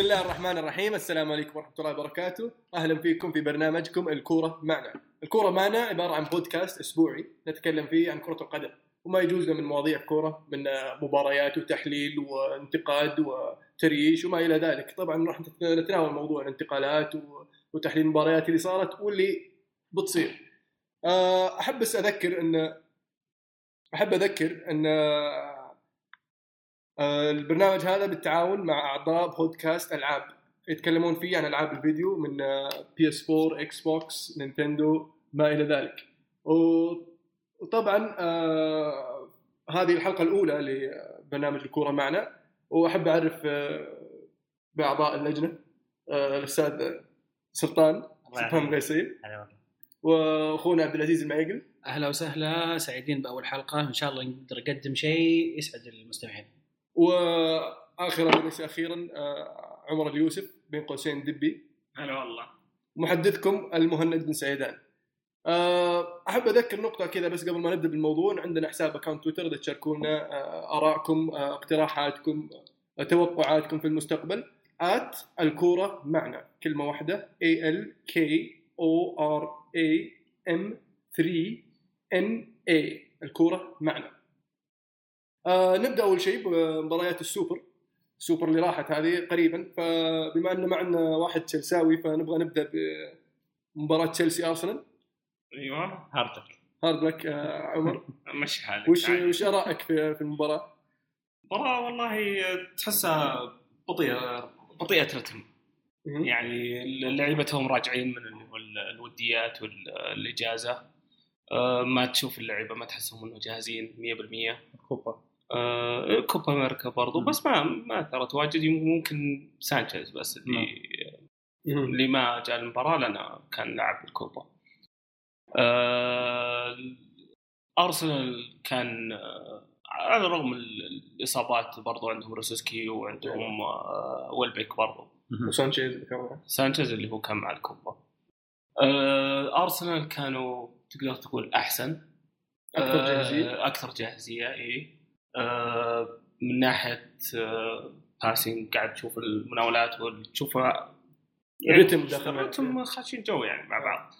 بسم الله الرحمن الرحيم. السلام عليكم ورحمة الله وبركاته. أهلا فيكم في برنامجكم الكورة معنا. الكورة معنا عبارة عن بودكاست أسبوعي نتكلم فيه عن كرة القدم. وما يجوزنا من مواضيع كورة من مباريات وتحليل وانتقاد وتريش وما إلى ذلك. طبعا راح نتناول موضوع الانتقالات وتحليل المباريات اللي صارت واللي بتصير. آه، أحب بس أذكر أن أحب أذكر أن البرنامج هذا بالتعاون مع أعضاء بودكاست ألعاب. يتكلمون فيه عن ألعاب الفيديو من PS 4 Xbox Nintendo ما إلى ذلك. وطبعا آه هذه الحلقة الأولى لبرنامج الكورة معنا. وأحب أعرف آه بأعضاء اللجنة آه الأستاذ سلطان سلطان غيسين وأخونا عبد العزيز المعيقل. أهلا وسهلا سعيدين بأول حلقة. إن شاء الله نقدر نقدم شيء يسعد المستمعين. واخرا وليس أخيرا آه، عمر اليوسف بين قوسين دبي. هلا والله. محدثكم المهند بن سعيدان. آه، أحب أذكر نقطة كذا بس قبل ما نبدأ بالموضوع. عندنا حساب اكونت تويتر إذا تشاركونا آه، ارائكم اقتراحاتكم توقعاتكم في المستقبل. آت الكورة معنا. كلمة واحدة. A L K O R A M 3 N A. الكورة معنا. آه نبدأ أول شيء بمباريات السوبر. السوبر اللي راحت هذه قريبا. فبما ان معنا واحد تشيلساوي فنبغى نبدأ بمباراة تشيلسي أرسنال. أيوه. hard luck hard luck آه عمر. مشي حالك. وش وش آرائك في, في المباراة؟ المباراه والله تحسها بطيئه بطيئة رتم. يعني لعيبتهم راجعين من الوديات والإجازة. آه ما تشوف اللعيبة ما تحسهم إنه جاهزين 100% كوبا آه كوبا أمريكا برضو. بس ما ما أثرت واجد. ممكن سانشيز بس اللي اللي ما جاء المباراة لأنه كان لاعب بالكوبا آه أرسنال كان آه على الرغم الإصابات برضو عندهم روسوسكي وعندهم آه ويلبيك برضو. وسانشيز سانشيز اللي هو كان مع الكوبا. آه أرسنال كانوا تقدر تقول أحسن. أكثر جاهزية. أكثر جاهزية اي آه من ناحية آه passing قاعد تشوف المناولات وتشوف الرتم داخل الرتم. خاشين جو يعني مع بعض.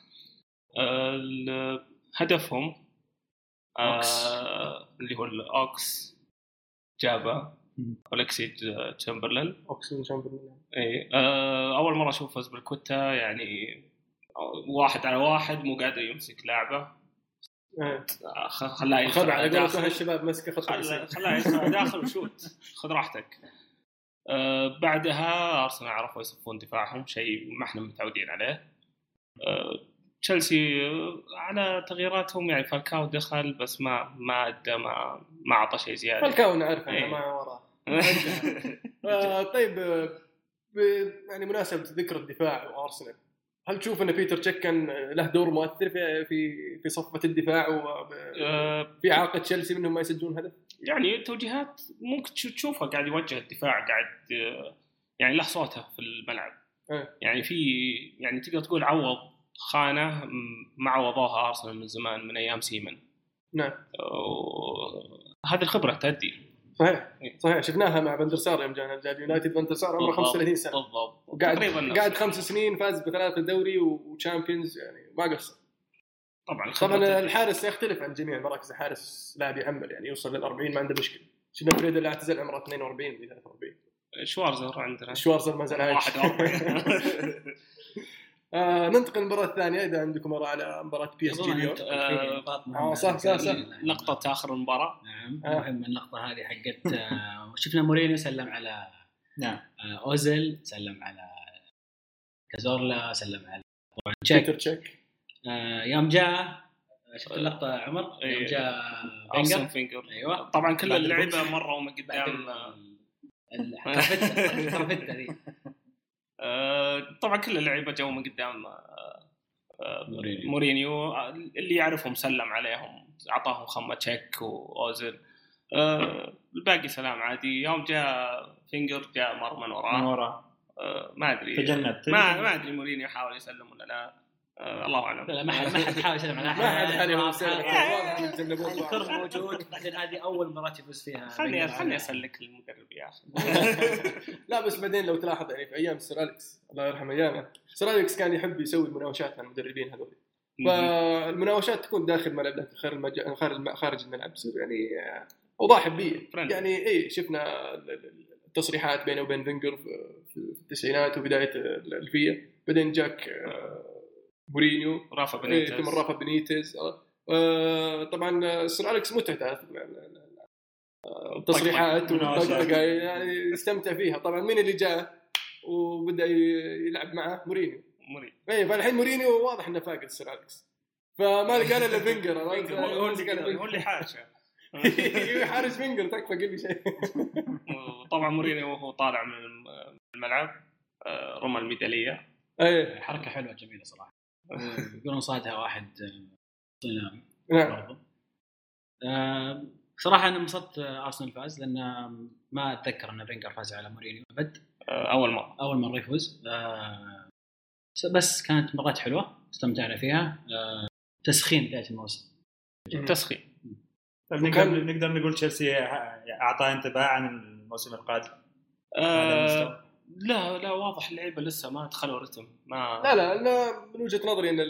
آه هدفهم آه اللي هو الأوكس جابا اولكسي تشامبرلين. اوكسي تشامبرلين. إي آه أول مرة أشوف فوز بالكوتا يعني واحد على واحد مو قادر يمسك لعبة. خلاه يدخل على قولتهم الشباب مسكه خط خلاه يدخل داخل وشوت. خذ راحتك. آه بعدها أرسنال عرفوا يصفون دفاعهم شيء ما إحنا متعودين عليه. آه تشيلسي على تغييراتهم يعني فالكاو دخل بس ما ما أدى ما ما أعطى شيء زيادة. فالكاو نعرف انه ما وراه. آه طيب يعني مناسبة ذكر الدفاع وأرسنال. هل تشوف إن بيتر تشيك كان له دور مؤثر في في في صفه الدفاع وفي إعاقة تشيلسي منهم ما يسجلون هدف؟ يعني توجيهات ممكن تشوفها قاعد يوجه الدفاع قاعد يعني له صوته في الملعب أه. يعني في يعني تقدر تقول عوض خانه ما عوضوها أرسنال من زمان من أيام سيمن نعم هذه الخبرة تؤدي صحيح. صحيح شفناها مع فان در سار يوم جانا الجاد يونايتد فان در سار عمره 35 سنة. بالضبط. وقاعد قاعد خمس سنين فاز بثلاثة دوري و Champions يعني ما قصر. طبعا طبعا الحارس يختلف عن جميع مراكز الحارس لاعب يعمل يعني يوصل لل 40 ما عنده مشكلة. شفنا فريدل اللي اعتزل عمره 42 و 43 شوارزر عندنا. شوارزر ما زال عايش. 41 آه ننتقل للمباراة الثانية إذا عندكم آراء على مباراة بي اس جي اليوم. آه صح صح صح. لقطة آخر المباراة. نعم. آه. مهم اللقطة هذه حقت آه شفنا مورينيو سلم على نعم. آه أوزيل سلم على كازورلا سلم على طبعا تشيك بيتر تشيك. آه يوم جاء شفت اللقطة عمر؟ يوم جاء فينجر. فينجر. أيوه. طبعا كل اللعيبة مروا من قدام ذي. طبعا كل اللعيبة جو من قدام مورينيو. مورينيو اللي يعرفهم سلم عليهم أعطاهم ضمة تشيك واوزل الباقي سلام عادي. يوم جاء فينجر جاء مر من وراه. من وراه. ما أدري. تجنب ما ما أدري مورينيو حاول يسلم ولا لا. آه الله أعلم. لا ما حد ما حد حاول يسلم على ما حد حد واضحة. واضح إن يتجنبون بعض. الكرة موجود بعدين هذه أول مباراه يفوز فيها خلني خلني أسلك للمدرب يا أخي. لا بس بعدين لو تلاحظ يعني في أيام سير أليكس الله يرحم ايامه سير أليكس كان يحب يسوي مناوشات مع المدربين هذول. فالمناوشات تكون داخل الملعب لكن خارج المج... خارج الم- خارج الملعب تصير يعني آه، اوضاع حبيه. يعني اي شفنا ال- ال- التصريحات بينه وبين فينجر في في التسعينات وبداية الألفية. بعدين جاك آه، مورينيو رافا إيه، بنيتز ثم رافا بنيتز آه، آه، طبعا سير أليكس متعه التصريحات مناوشات. والطقطقه يعني يستمتع فيها. طبعا مين اللي جاء وبدأ يلعب معه؟ مورينيو. مريض اي فالحين مورينيو واضح إنه فاقد سير أليكس. فما لقى إلا فينجر؟ هو اللي هو حاشا حاشا فينجر تكفى قل لي شيء. طبعا مورينيو وهو طالع من الملعب آه، رمى الميدالية. اي حركة حلوة جميلة صراحة. يقولون صادها واحد آه، صيناوي نعم. برضو. آه، صراحة أنا انبسطت آه، أرسنال فاز لأن ما أتذكر أن فينجر فاز على مورينيو أبد. آه، أول مرة. أول مرة يفوز. آه، بس كانت مباراة حلوة استمتعنا فيها. آه، تسخين بداية الموسم. تسخين. طيب نقدر نقدر نقول تشيلسي اعطى انطباع عن الموسم القادم. آه، المستوى. لا لا واضح اللعيبة لسه ما دخلوا رتم ما لا لا أنا من وجهة نظري إن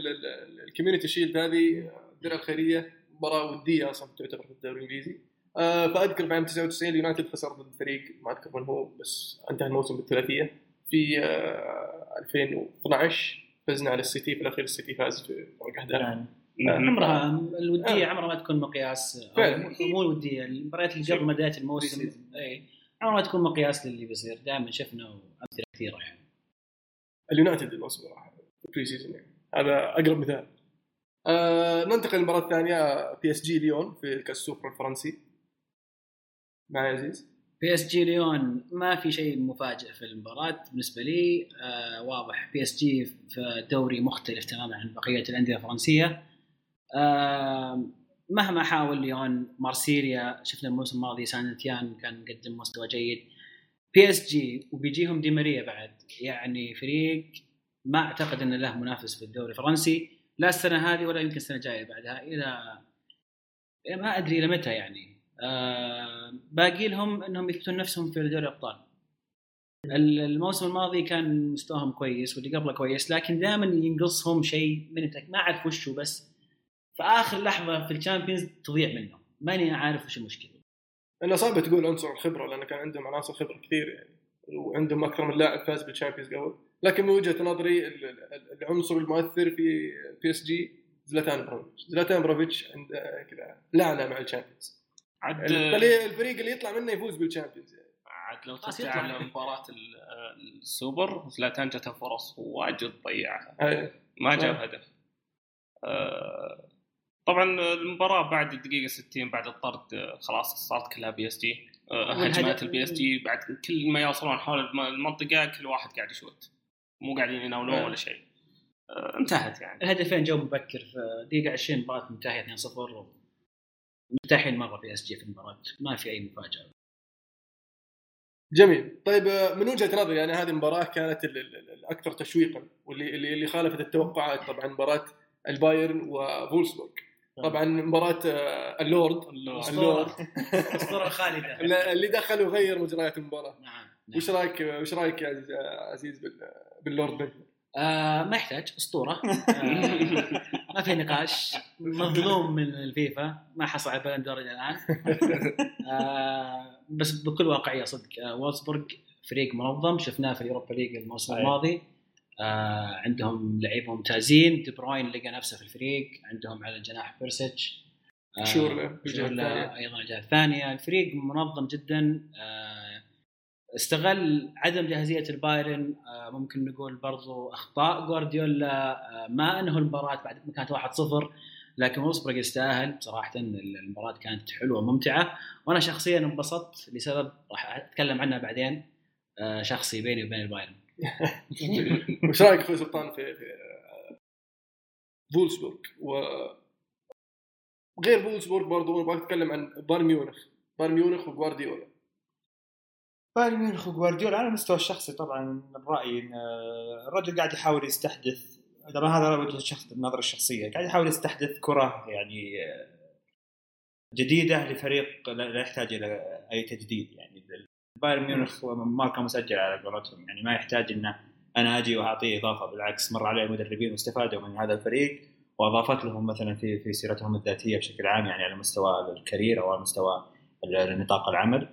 ال Community Shield هذه الدرع الخيرية مباراة ودية أصلا تعتبر في الدوري الإنجليزي. آه، فأذكر بعام 99 اليونايتد خسر ضد فريق ما أذكر من هو بس انتهى الموسم بالثلاثية. في آه، 2012 فزنا على السيتي في الأخير السيتي فاز في فرق اهداف يعني عمرها الودية آه. عمرها ما تكون مقياس. مو الودية المباريات اللي قبل بدايه الموسم. اي عمرها ما تكون مقياس للي بيصير. دائما شفنا أمثلة كثيرة يعني. اليونايتد الموسم راح pre-season يعني. هذا أقرب مثال. آه ننتقل للمباراه الثانية بي اس جي ليون في الكاس السوبر الفرنسي. معي عزيز؟ بي اس جي ليون ما في شيء مفاجئ في المباراة بالنسبة لي. آه واضح بي اس جي في دوري مختلف تماما عن بقية الأندية الفرنسية. آه مهما حاول ليون مارسيليا شفنا الموسم الماضي سانتيان كان مقدم مستوى جيد. بي إس جي وبيجيهم دي ماريا بعد. يعني فريق ما أعتقد إنه له منافس في الدوري الفرنسي لا السنة هذه ولا يمكن السنة الجاية بعدها إلى ما أدري إلى متى يعني. آه باقي لهم إنهم يثبتون نفسهم في دوري الأبطال. ال- الموسم الماضي كان مستواهم كويس واللي قبله كويس لكن دائما ينقصهم شيء من التك- ما أعرف وشو بس. في اخر لحظة في الشامبيونز تضيع منهم ماني عارف وش المشكلة أنا صعب تقول عنصر الخبرة لأن كان عندهم عناصر خبرة كثير يعني وعندهم أكثر من لاعب فاز بالشامبيونز قبل لكن من وجهة نظري ال- ال- العنصر المؤثر في بي إس جي زلاتان إبراهيموفيتش زلاتان إبراهيموفيتش عنده كذا لعنة مع الشامبيونز عاد الفريق اللي يطلع منه يفوز بالشامبيونز يعني. عاد لو ترجع. على مباراة ال- السوبر زلاتان جته فرص واجد ضيعها. ما جاب. هدف آه، طبعا المباراة بعد الدقيقة 60 بعد الطرد خلاص صارت كلها بي إس جي. هجمات البي إس جي بعد كل ما يوصلون حول الم- المنطقة كل واحد قاعد يشوت. مو قاعدين يناولون. ولا شيء. آه، انتهت يعني. الهدفين جو مبكر. في دقيقة 20 المباراه منتهيه 2-0 مرتاحين مرة بي إس جي في المباراة. ما في أي مفاجأة. جميل. طيب آه، من وجهة نظري يعني هذه المباراة كانت ال- ال- ال- الأكثر تشويقا واللي اللي اللي خالفت التوقعات طبعا مباراة البايرن وفولسبورغ. طبعا مباراة آه، اللورد. اللورد. اللورد. الاسطوره الخالده اللي دخل وغير مجريات المباراة. نعم نعم. وش رأيك وش رأيك يا عزيز- عزيز بال- باللورد بنتلر؟ آه ما يحتاج. أسطورة. آه ما في نقاش. مظلوم من الفيفا. ما حصل على Ballon d'Or إلى الآن. آه بس بكل واقعية صدق آه وولسبورغ فريق منظم. شفناه في ال Europa League الموسم. الماضي. آه عندهم لعيبه ممتازين. دي بروين لقى نفسه في الفريق. عندهم على الجناح بيرسيتش. آه شورلا. أيضا الجهة الثانية. الفريق منظم جدا. آه استغل عدم جاهزية البايرن. آه ممكن نقول برضو أخطاء جوارديولا آه ما أنهوا المباراة بعد ما كانت 1-0 لكن وولسبورغ يستاهل. بصراحه المباراة كانت حلوة وممتعة. وأنا شخصيا انبسطت لسبب راح أتكلم عنها بعدين. آه شخصي بيني وبين البايرن. وش رأيك أخوي سلطان في فولسبورغ؟ و غير فولسبورغ برضو أبغى أتكلم عن بايرن ميونخ. بايرن ميونخ وجوارديولا بايرن ميونخ وجوارديولا على المستوى الشخصي طبعا من رايي إن الرجل قاعد يحاول يستحدث طبعا هذا وجهة الشخص النظره الشخصية قاعد يحاول يستحدث كرة يعني جديدة لفريق لا يحتاج إلى أي تجديد يعني. بايرن ميونخ ماركه مسجله على قولتهم يعني ما يحتاج إنه أنا أجي وأعطيه إضافة بالعكس مر عليه المدربين واستفادوا من هذا الفريق وأضافت لهم مثلا في في سيرتهم الذاتية بشكل عام يعني على مستوى الكارير أو على مستوى نطاق العمل.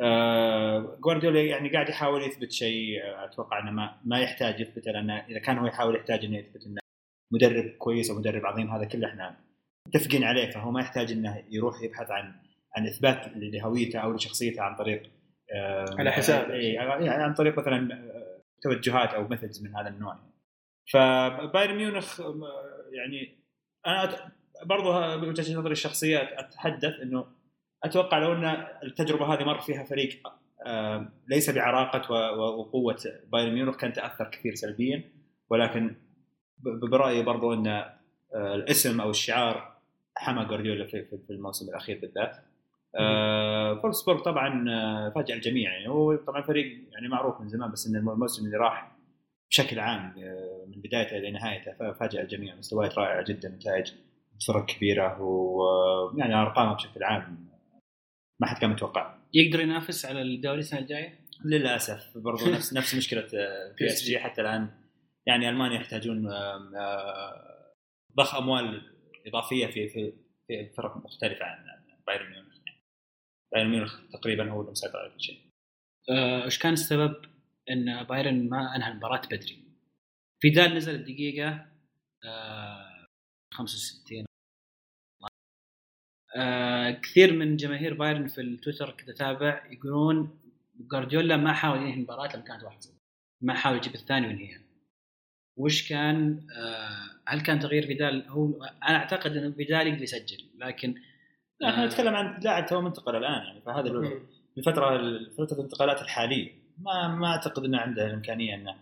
آه، جوارديولا يعني قاعد يحاول يثبت شيء آه، أتوقع إنه ما, ما يحتاج يثبت لأنه إذا كان هو يحاول يحتاج إنه يثبت إنه مدرب كويس أو مدرب عظيم هذا كله إحنا متفقين عليه فهو ما يحتاج إنه يروح يبحث عن عن إثبات لهويته أو لشخصيته عن طريق على حساب. إيه، يعني عن طريق مثلا آه، توجهات أو methods من هذا النوع فبايرن ميونخ آه، يعني أنا برضو بوجهه نظري الشخصية أتحدث إنه أتوقع لو إن التجربة هذه مر فيها فريق آه، ليس بعراقة وقوة بايرن ميونخ كان تأثر كثير سلبيا. ولكن برأيي برضو إن آه، الاسم أو الشعار حمى جوارديولا في الموسم الأخير بالذات. آه، فولسبورغ طبعا آه، فاجأ الجميع يعني. هو طبعا فريق يعني معروف من زمان بس إن الموسم اللي راح بشكل عام آه، من بدايته إلى نهايته ف- فاجأ الجميع. مستويات رائعه جدا نتائج فرق كبيرة ويعني أرقامه بشكل عام ما حد كان متوقع. يقدر ينافس على الدوري السنة الجاية؟ للأسف برضو نفس نفس مشكلة بي إس جي حتى الآن. يعني ألمانيا يحتاجون ضخ أموال إضافية في في في فرق مختلفة عن بايرن ميونخ. بايرن ميونخ تقريبا هو اللي مسيطر على كل شيء آه، إيش كان السبب إن بايرن ما أنهى المباراة بدري؟ فيدال نزل الدقيقة آه 65 آه كثير من جماهير بايرن في التويتر كنت أتابع يقولون جوارديولا ما حاول ينهي المباراة لما كانت 1-0 ما حاول يجيب الثاني وينهيها وش كان؟ آه هل كان تغيير فيدال؟ هو أنا أعتقد إنه فيدال يقدر يسجل لكن لا إحنا نتكلم عن لاعب تو منتقل الآن يعني فهذا ال- الفترة فترة الانتقالات الحالية. ما ما أعتقد إنه عنده الإمكانية إنه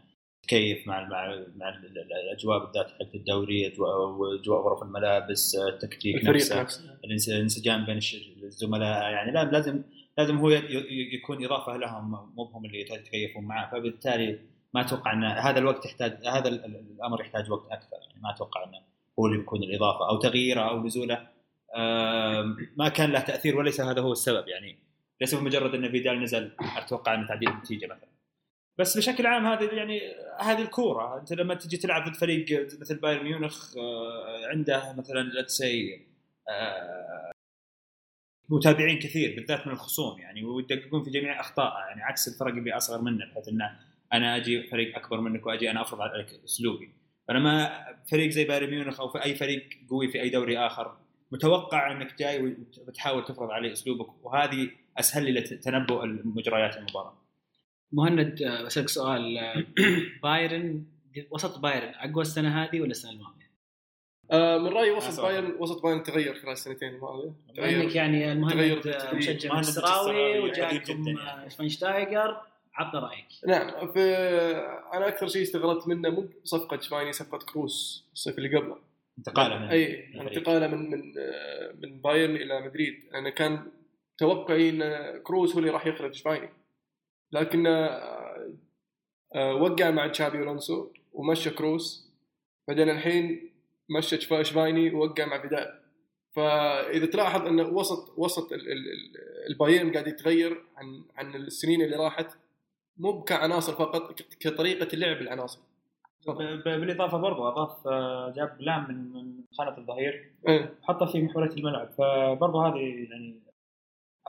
يتكيف مع مع مع ال- ال- الأجواء بالذات حق الدوري اجواء واجواء غرف الملابس التكتيك نفسه نفسه. الإنس- الانسجام بين الزملاء يعني لا- لازم لازم هو يكون إضافة لهم مو هم اللي يتكيفون معه فبالتالي ما أتوقع ان هذا الوقت يحتاج هذا ال- ال- الأمر يحتاج وقت أكثر. يعني ما أتوقع إنه هو اللي بيكون الإضافة أو تغييره أو نزوله ما كان له تأثير وليس هذا هو السبب يعني ليس بمجرد أن فيدال نزل أتوقع أن تعديل النتيجة مثلا. بس بشكل عام هذه يعني هذه الكورة أنت لما تجي تلعب ضد فريق مثل بايرن ميونخ آه، عنده مثلا let's say متابعين كثير بالذات من الخصوم يعني ويدققون في جميع أخطائه يعني عكس الفرق اللي أصغر منه بحيث إنه أنا أجي فريق أكبر منك وأجي أنا أفرض عليك أسلوبي. فلما فريق زي بايرن ميونخ أو في أي فريق قوي في أي دوري آخر متوقع انك جاي وتحاول تفرض عليه اسلوبك وهذه اسهل لي لتنبؤ مجريات المباراة. مهند آه، بسالك سؤال آه، بايرن وسط بايرن أقوى السنة هذه ولا السنة الماضية؟ آه من رأيي آه، وسط صراحة. بايرن وسط بايرن تغير خلال السنتين الماضية إنك يعني تغير المهند آه،. مشجع مصراوي وجاكم آه، يعني. شفاينشتايجر عطنا رأيك نعم في أنا أكثر شيء استغربت منه مو صفقه شفايني صفقة كروس الصيف اللي قبله انتقاله من أي من انتقاله من من آه، من بايرن إلى مدريد. أنا كان توقعي إن كروس هو اللي راح يخلف شفايني لكن آه، آه، وقع مع تشابي ألونسو ومشى كروس. بعدين الحين مشى شفا- شفايني ووقع مع فيدال. فإذا تلاحظ أن وسط وسط ال- ال- ال- البايرن قاعد يتغير عن عن السنين اللي راحت مو كعناصر فقط كطريقة اللعب العناصر. بالإضافة برضو أضاف آه، جاب لام من من خانة الظهير. إيه. حطه في محورية الملعب. فبرضو هذه يعني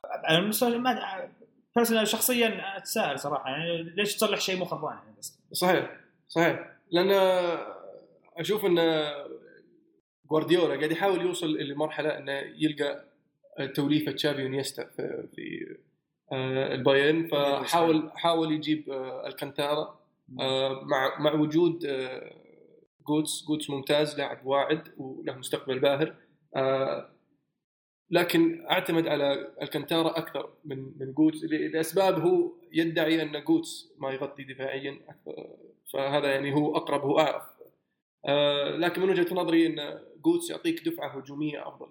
على المستوى ما personal شخصيا أتساءل صراحة. يعني ليش تصلح شيء مو خربان يعني بس. صحيح صحيح. لأن أشوف إن جوارديولا قاعد يحاول يوصل لمرحله إنه يلقى توليفة تشافي وإنييستا في, آه، البايرن. فحاول حاول يجيب آه، الكانتارا. مع مع وجود آه، جوتس جوتس ممتاز لاعب واعد وله مستقبل باهر. آه، لكن أعتمد على الكانتارا أكثر من من جوتس لأسباب هو يدعي أن جوتس ما يغطي دفاعيا فهذا يعني هو أقرب هو أعرف. آه، لكن من وجهة نظري أن جوتس يعطيك دفعة هجومية أفضل.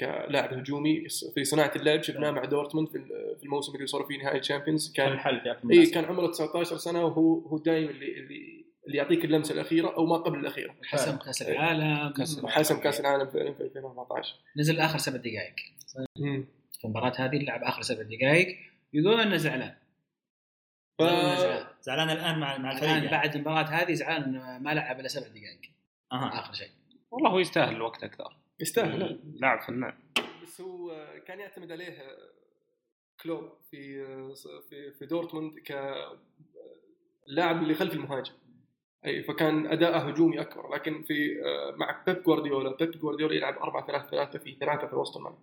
كلاعب هجومي في صناعة اللعب شفناه مع دورتموند في الموسم اللي وصلوا فيه نهائي الشامبيونز كان كان الحل اي. كان عمره 19 سنة وهو هو دائما اللي اللي اللي يعطيك اللمسة الأخيرة أو ما قبل الأخيرة حسم كأس إيه. العالم حسم كأس العالم في في 2014 نزل آخر سبع دقائق. في المباراه هذه لعب آخر سبع دقائق يقول أنه زعلان ف... زعلان. الآن مع مع الفريق الآن يعني. بعد المباراه هذه زعلان ما لعب إلا سبع دقائق أها آخر شيء والله هو يستاهل الوقت أكثر يستاهل لاعب فنان. بس هو كان يعتمد عليه كلوب في في في دورتموند كلاعب اللي خلف المهاجم. أي فكان أداءه هجومي أكبر. لكن في مع بيب جوارديولا بيب جوارديولا يلعب 4 3 3 في ثلاثة في وسط الملعب.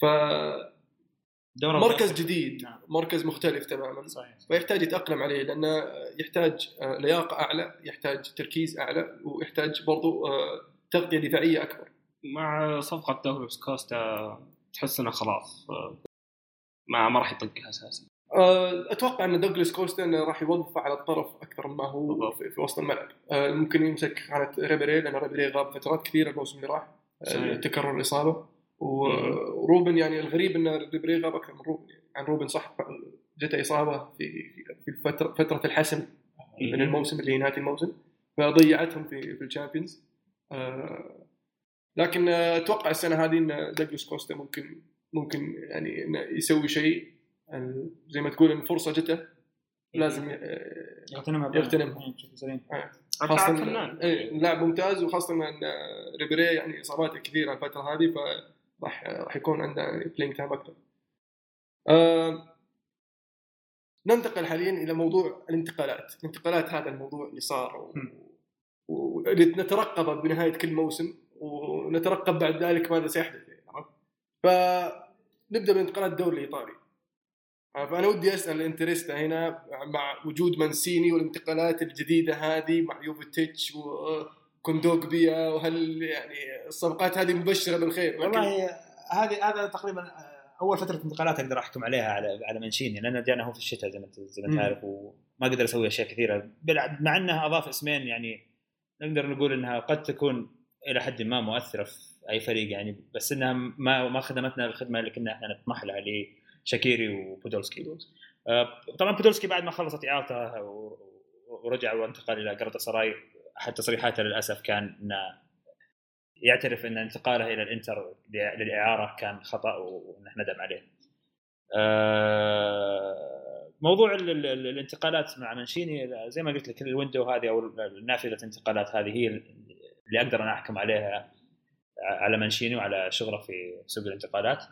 فمركز متأخر. جديد نعم. مركز مختلف تماما. صحيح. فيحتاج يتأقلم عليه لأنه يحتاج آه، لياقة أعلى يحتاج تركيز أعلى ويحتاج برضو آه، تغطية دفاعية أكبر. مع صفقة دوغلاس كوستا تحس إنه خلاص آه، ما ما راح يطقها أساسا آه، أتوقع إن دوغلاس كوستا راح يوظفه على الطرف أكثر مما هو. في, في وسط الملعب آه، ممكن يمسك على ريبيري لأن ريبيري غاب فترات كثيرة الموسم اللي راح. تكرر الإصابة. وروبن يعني الغريب إن ريبيري غاب أكثر من روبن يعني عن روبن صح جته إصابة في في فتره فترة الحسم من الموسم اللي نهاية الموسم فضيعتهم في في الشامبيونز لكن آه، أتوقع السنة هذه إن دوغلاس كوستا ممكن ممكن يعني إنه يسوي شيء. آه، زي ما تقول إن فرصة جته لازم آه، يغتنمها يغتنمها. إيه، بشكل سليم لاعب فنان. اي لاعب ممتاز وخاصة إن آه، ريبيري يعني اصاباته كثيرة الفترة هذه فراح راح يكون عنده يعني playing time أكثر. آه، ننتقل حاليا إلى موضوع الانتقالات، الانتقالات هذا الموضوع اللي صار و- نترقبه بنهاية كل موسم. ونترقب بعد ذلك ماذا سيحدث يعني، عرفت؟ فنبدأ بانتقالات الدوري الإيطالي. آه، فأنا ودي أسأل انتريستا هنا مع وجود مانسيني والانتقالات الجديدة هذه مع يوفيتيتش وكوندوجبيا وهل يعني الصفقات هذه مبشرة بالخير والله هذه هذا تقريبا أول فترة انتقالات أقدر أحكم عليها على على مانشيني لأنه جانا هو في الشتاء زي ما انت زي ما. عارف وما قدر يسوي أشياء كثيرة مع انه أضاف اسمين يعني نقدر نقول إنها قد تكون إلى حد ما مؤثرة في أي فريق يعني بس إنها ما ما خدمتنا الخدمه اللي كنا إحنا نطمح لها لشاكيري وبودولسكي آه، طبعا بودولسكي بعد ما خلصت اعارته ورجع وانتقل إلى قرطة سراي أحد تصريحاته للأسف كان إنه يعترف إن انتقاله إلى الإنتر للإعارة كان خطأ ونحن ندم عليه. آه، موضوع ال- ال- ال- الانتقالات مع منشيني زي ما قلت لك الويندو هذه أو النافذه الانتقالات هذه هي اللي أقدر أنا أحكم عليها على منشيني وعلى شغله في سوق الانتقالات.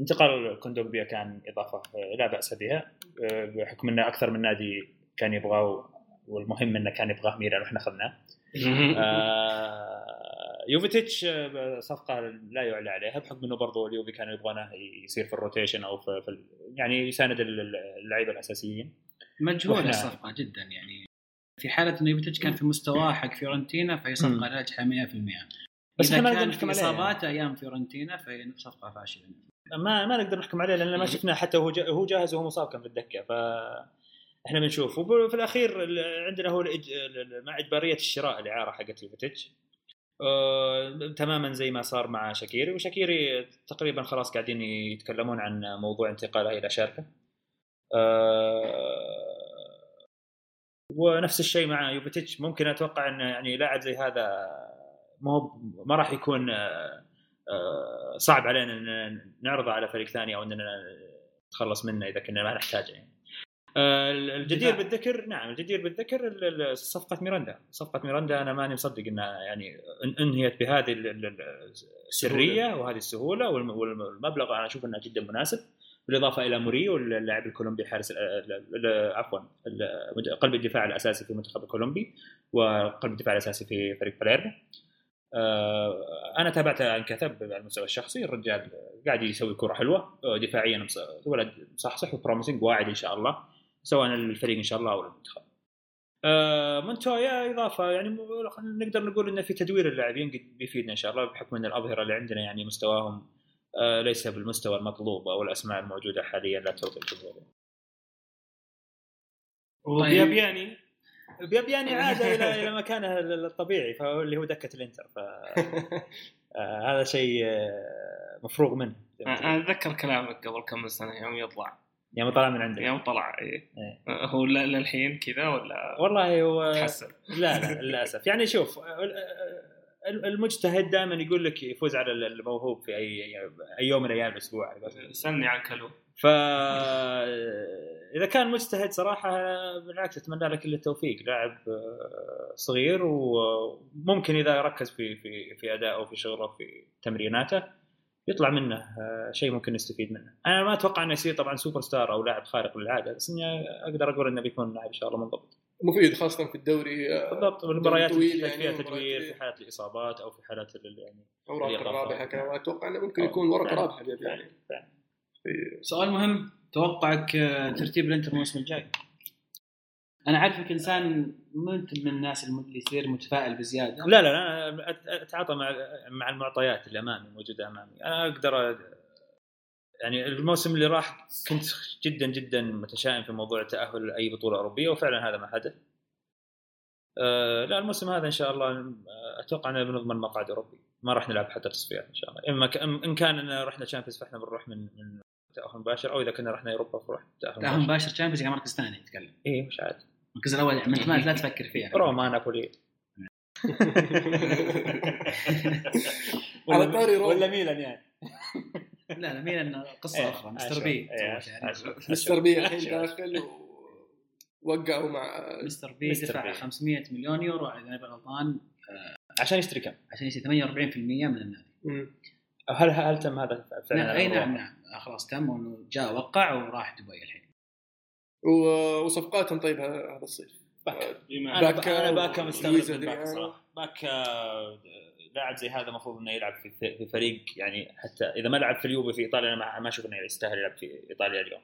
انتقال كوندوبيا كان إضافة لا بأس بها بحكم إنه أكثر من نادي كان يبغاه والمهم إنه كان يبغاه ميلان وإحنا اخذناه. آه، يوفيتش آه، صفقة لا يعلى عليها بحكم إنه برضو اليوفي كانوا يبغونه يصير في ال rotation أو في, في ال- يعني يساند ال- اللعيبة الأساسيين مجهولة الصفقة جدا يعني في حالة إنه يوفيتش كان في مستواه حق فيورنتينا فهي صفقه ناجحه 100% بس إذا إحنا ما نقدر في نحكم عليه يعني. اصابات أيام فيورنتينا فهي صفقه فاشله ما ما نقدر نحكم عليه لأن ما شفناه حتى جا- هو جاهز وهو مصاب كان في الدكه ف إحنا بنشوف. وفي الأخير ال- عندنا هو الإج... ال- مع إجبارية الشراء الإعارة حقت يوفيتش آه، تماما زي ما صار مع شاكيري وشاكيري تقريبا خلاص قاعدين يتكلمون عن موضوع انتقاله إلى شاركه آه، ونفس الشيء مع يوفيتش ممكن أتوقع انه يعني لاعب زي هذا مو ما راح يكون آه، آه، صعب علينا إن نعرضه على فريق ثاني أو إننا نتخلص منه إذا كنا ما نحتاجه يعني. آه، الجدير دفاع. بالذكر نعم الجدير بالذكر ال- ال- صفقة ميراندا صفقة ميراندا أنا ماني مصدق إنها يعني إن- انهيت بهذه ال- ال- ال- السرية وهذه السهولة والم- والمبلغ أنا أشوف إنه جدا مناسب بالإضافة إلى موريو اللاعب الكولومبي حارس عفوا قلب الدفاع الأساسي في المنتخب الكولومبي وقلب الدفاع الأساسي في فريق باليرمو آه، أنا تابعته كثب على المستوى الشخصي الرجال قاعد يسوي كرة حلوة آه، دفاعيا ولد صحصح و promising واعد إن شاء الله سواء للفريق إن شاء الله أو للمنتخب. آه، مونتويا إضافة يعني نقدر نقول انه في تدوير اللاعبين قد بيفيدنا إن شاء الله بحكم إن الأظهرة اللي عندنا يعني مستواهم ليس بالمستوى المطلوب أو الأسماء الموجودة حاليا لا ترضي الجمهور. وبيابياني بيبياني عاد إلى إلى مكانه الطبيعي فهو اللي هو دكة الإنتر ف آه، هذا شيء آه، مفروغ منه. أنا أتذكر كلامك قبل كم سنة يوم يطلع. يوم طلع من عندك. يوم طلع إيه. إيه. هو ل- للحين كذا ولا والله هو تحسن؟ لا لا للأسف. يعني شوف المجتهد دائما يقول لك يفوز على الموهوب في اي أي يوم من أيام الأسبوع سني عن كلو ف إذا كان مجتهد صراحة بالعكس أتمنى له كل التوفيق لاعب آه، صغير وممكن إذا ركز في في في ادائه وفي شغله في تمريناته يطلع منه آه، شيء ممكن نستفيد منه. أنا ما أتوقع إنه يصير طبعا سوبر ستار أو لاعب خارق للعادة بس إني أقدر أقول إنه بيكون لاعب إن شاء الله منضبط. مفيد خاصة في الدوري آه، بالضبط والمباريات اللي يعني فيها تدوير إيه. في حالات الإصابات أو في حالات ال- يعني أوراق. الرابحة كمان أتوقع إنه ممكن. يكون ورقه فعلا. رابحة يعني سؤال مهم توقعك آه، ترتيب الإنتر الموسم الجاي أنا عارفك إنسان ما انت من الناس اللي يصير متفائل بزيادة لا لا أت- أتعاطى مع مع المعطيات اللي أمامي موجودة أمامي أنا أقدر يعني الموسم اللي راح كنت جدا جدا متشائم في موضوع التاهل لاي بطولة أوروبية وفعلا هذا ما حدث. أه لا الموسم هذا إن شاء الله أه، أتوقع اننا بنضمن مقعد أوروبي. ما راح نلعب حتى تصفيات إن شاء الله. إما ك- إن كان إن رحنا Champions فإحنا بنروح من من تأهل مباشر أو إذا كنا رحنا أوروبا فنروح تأهل تأهل مباشر. مباشر Champions يعني مركز ثاني تتكلم اي مش عاد. المركز الأول يعني من لا تفكر فيها. روما نابولي. على طاري روما. ولا ميلان يعني. لا لا مين قصة إيه، أخرى Mr. Bee إيه، شعري. Mr. Bee الحين داخل ووقعوا مع Mr. Bee دفع بي. 500 مليون يورو إذا أنا غلطان عشان يشتري كم؟ عشان يصير 48% من النادي. هل هل تم هذا فعلا؟ نعم أي نعم نعم آه، خلاص تم وأنه جاء وقع وراح دبي الحين وصفقاتهم طيب هذا الصيف بما أنا باكا أنا باكا مستغرب باكا أدريانو. صراحة باكا لاعب زي هذا المفروض إنه يلعب في في فريق يعني حتى إذا ما لعب في اليوفي في إيطاليا أنا ما- أشوف إنه يستاهل يلعب في إيطاليا اليوم.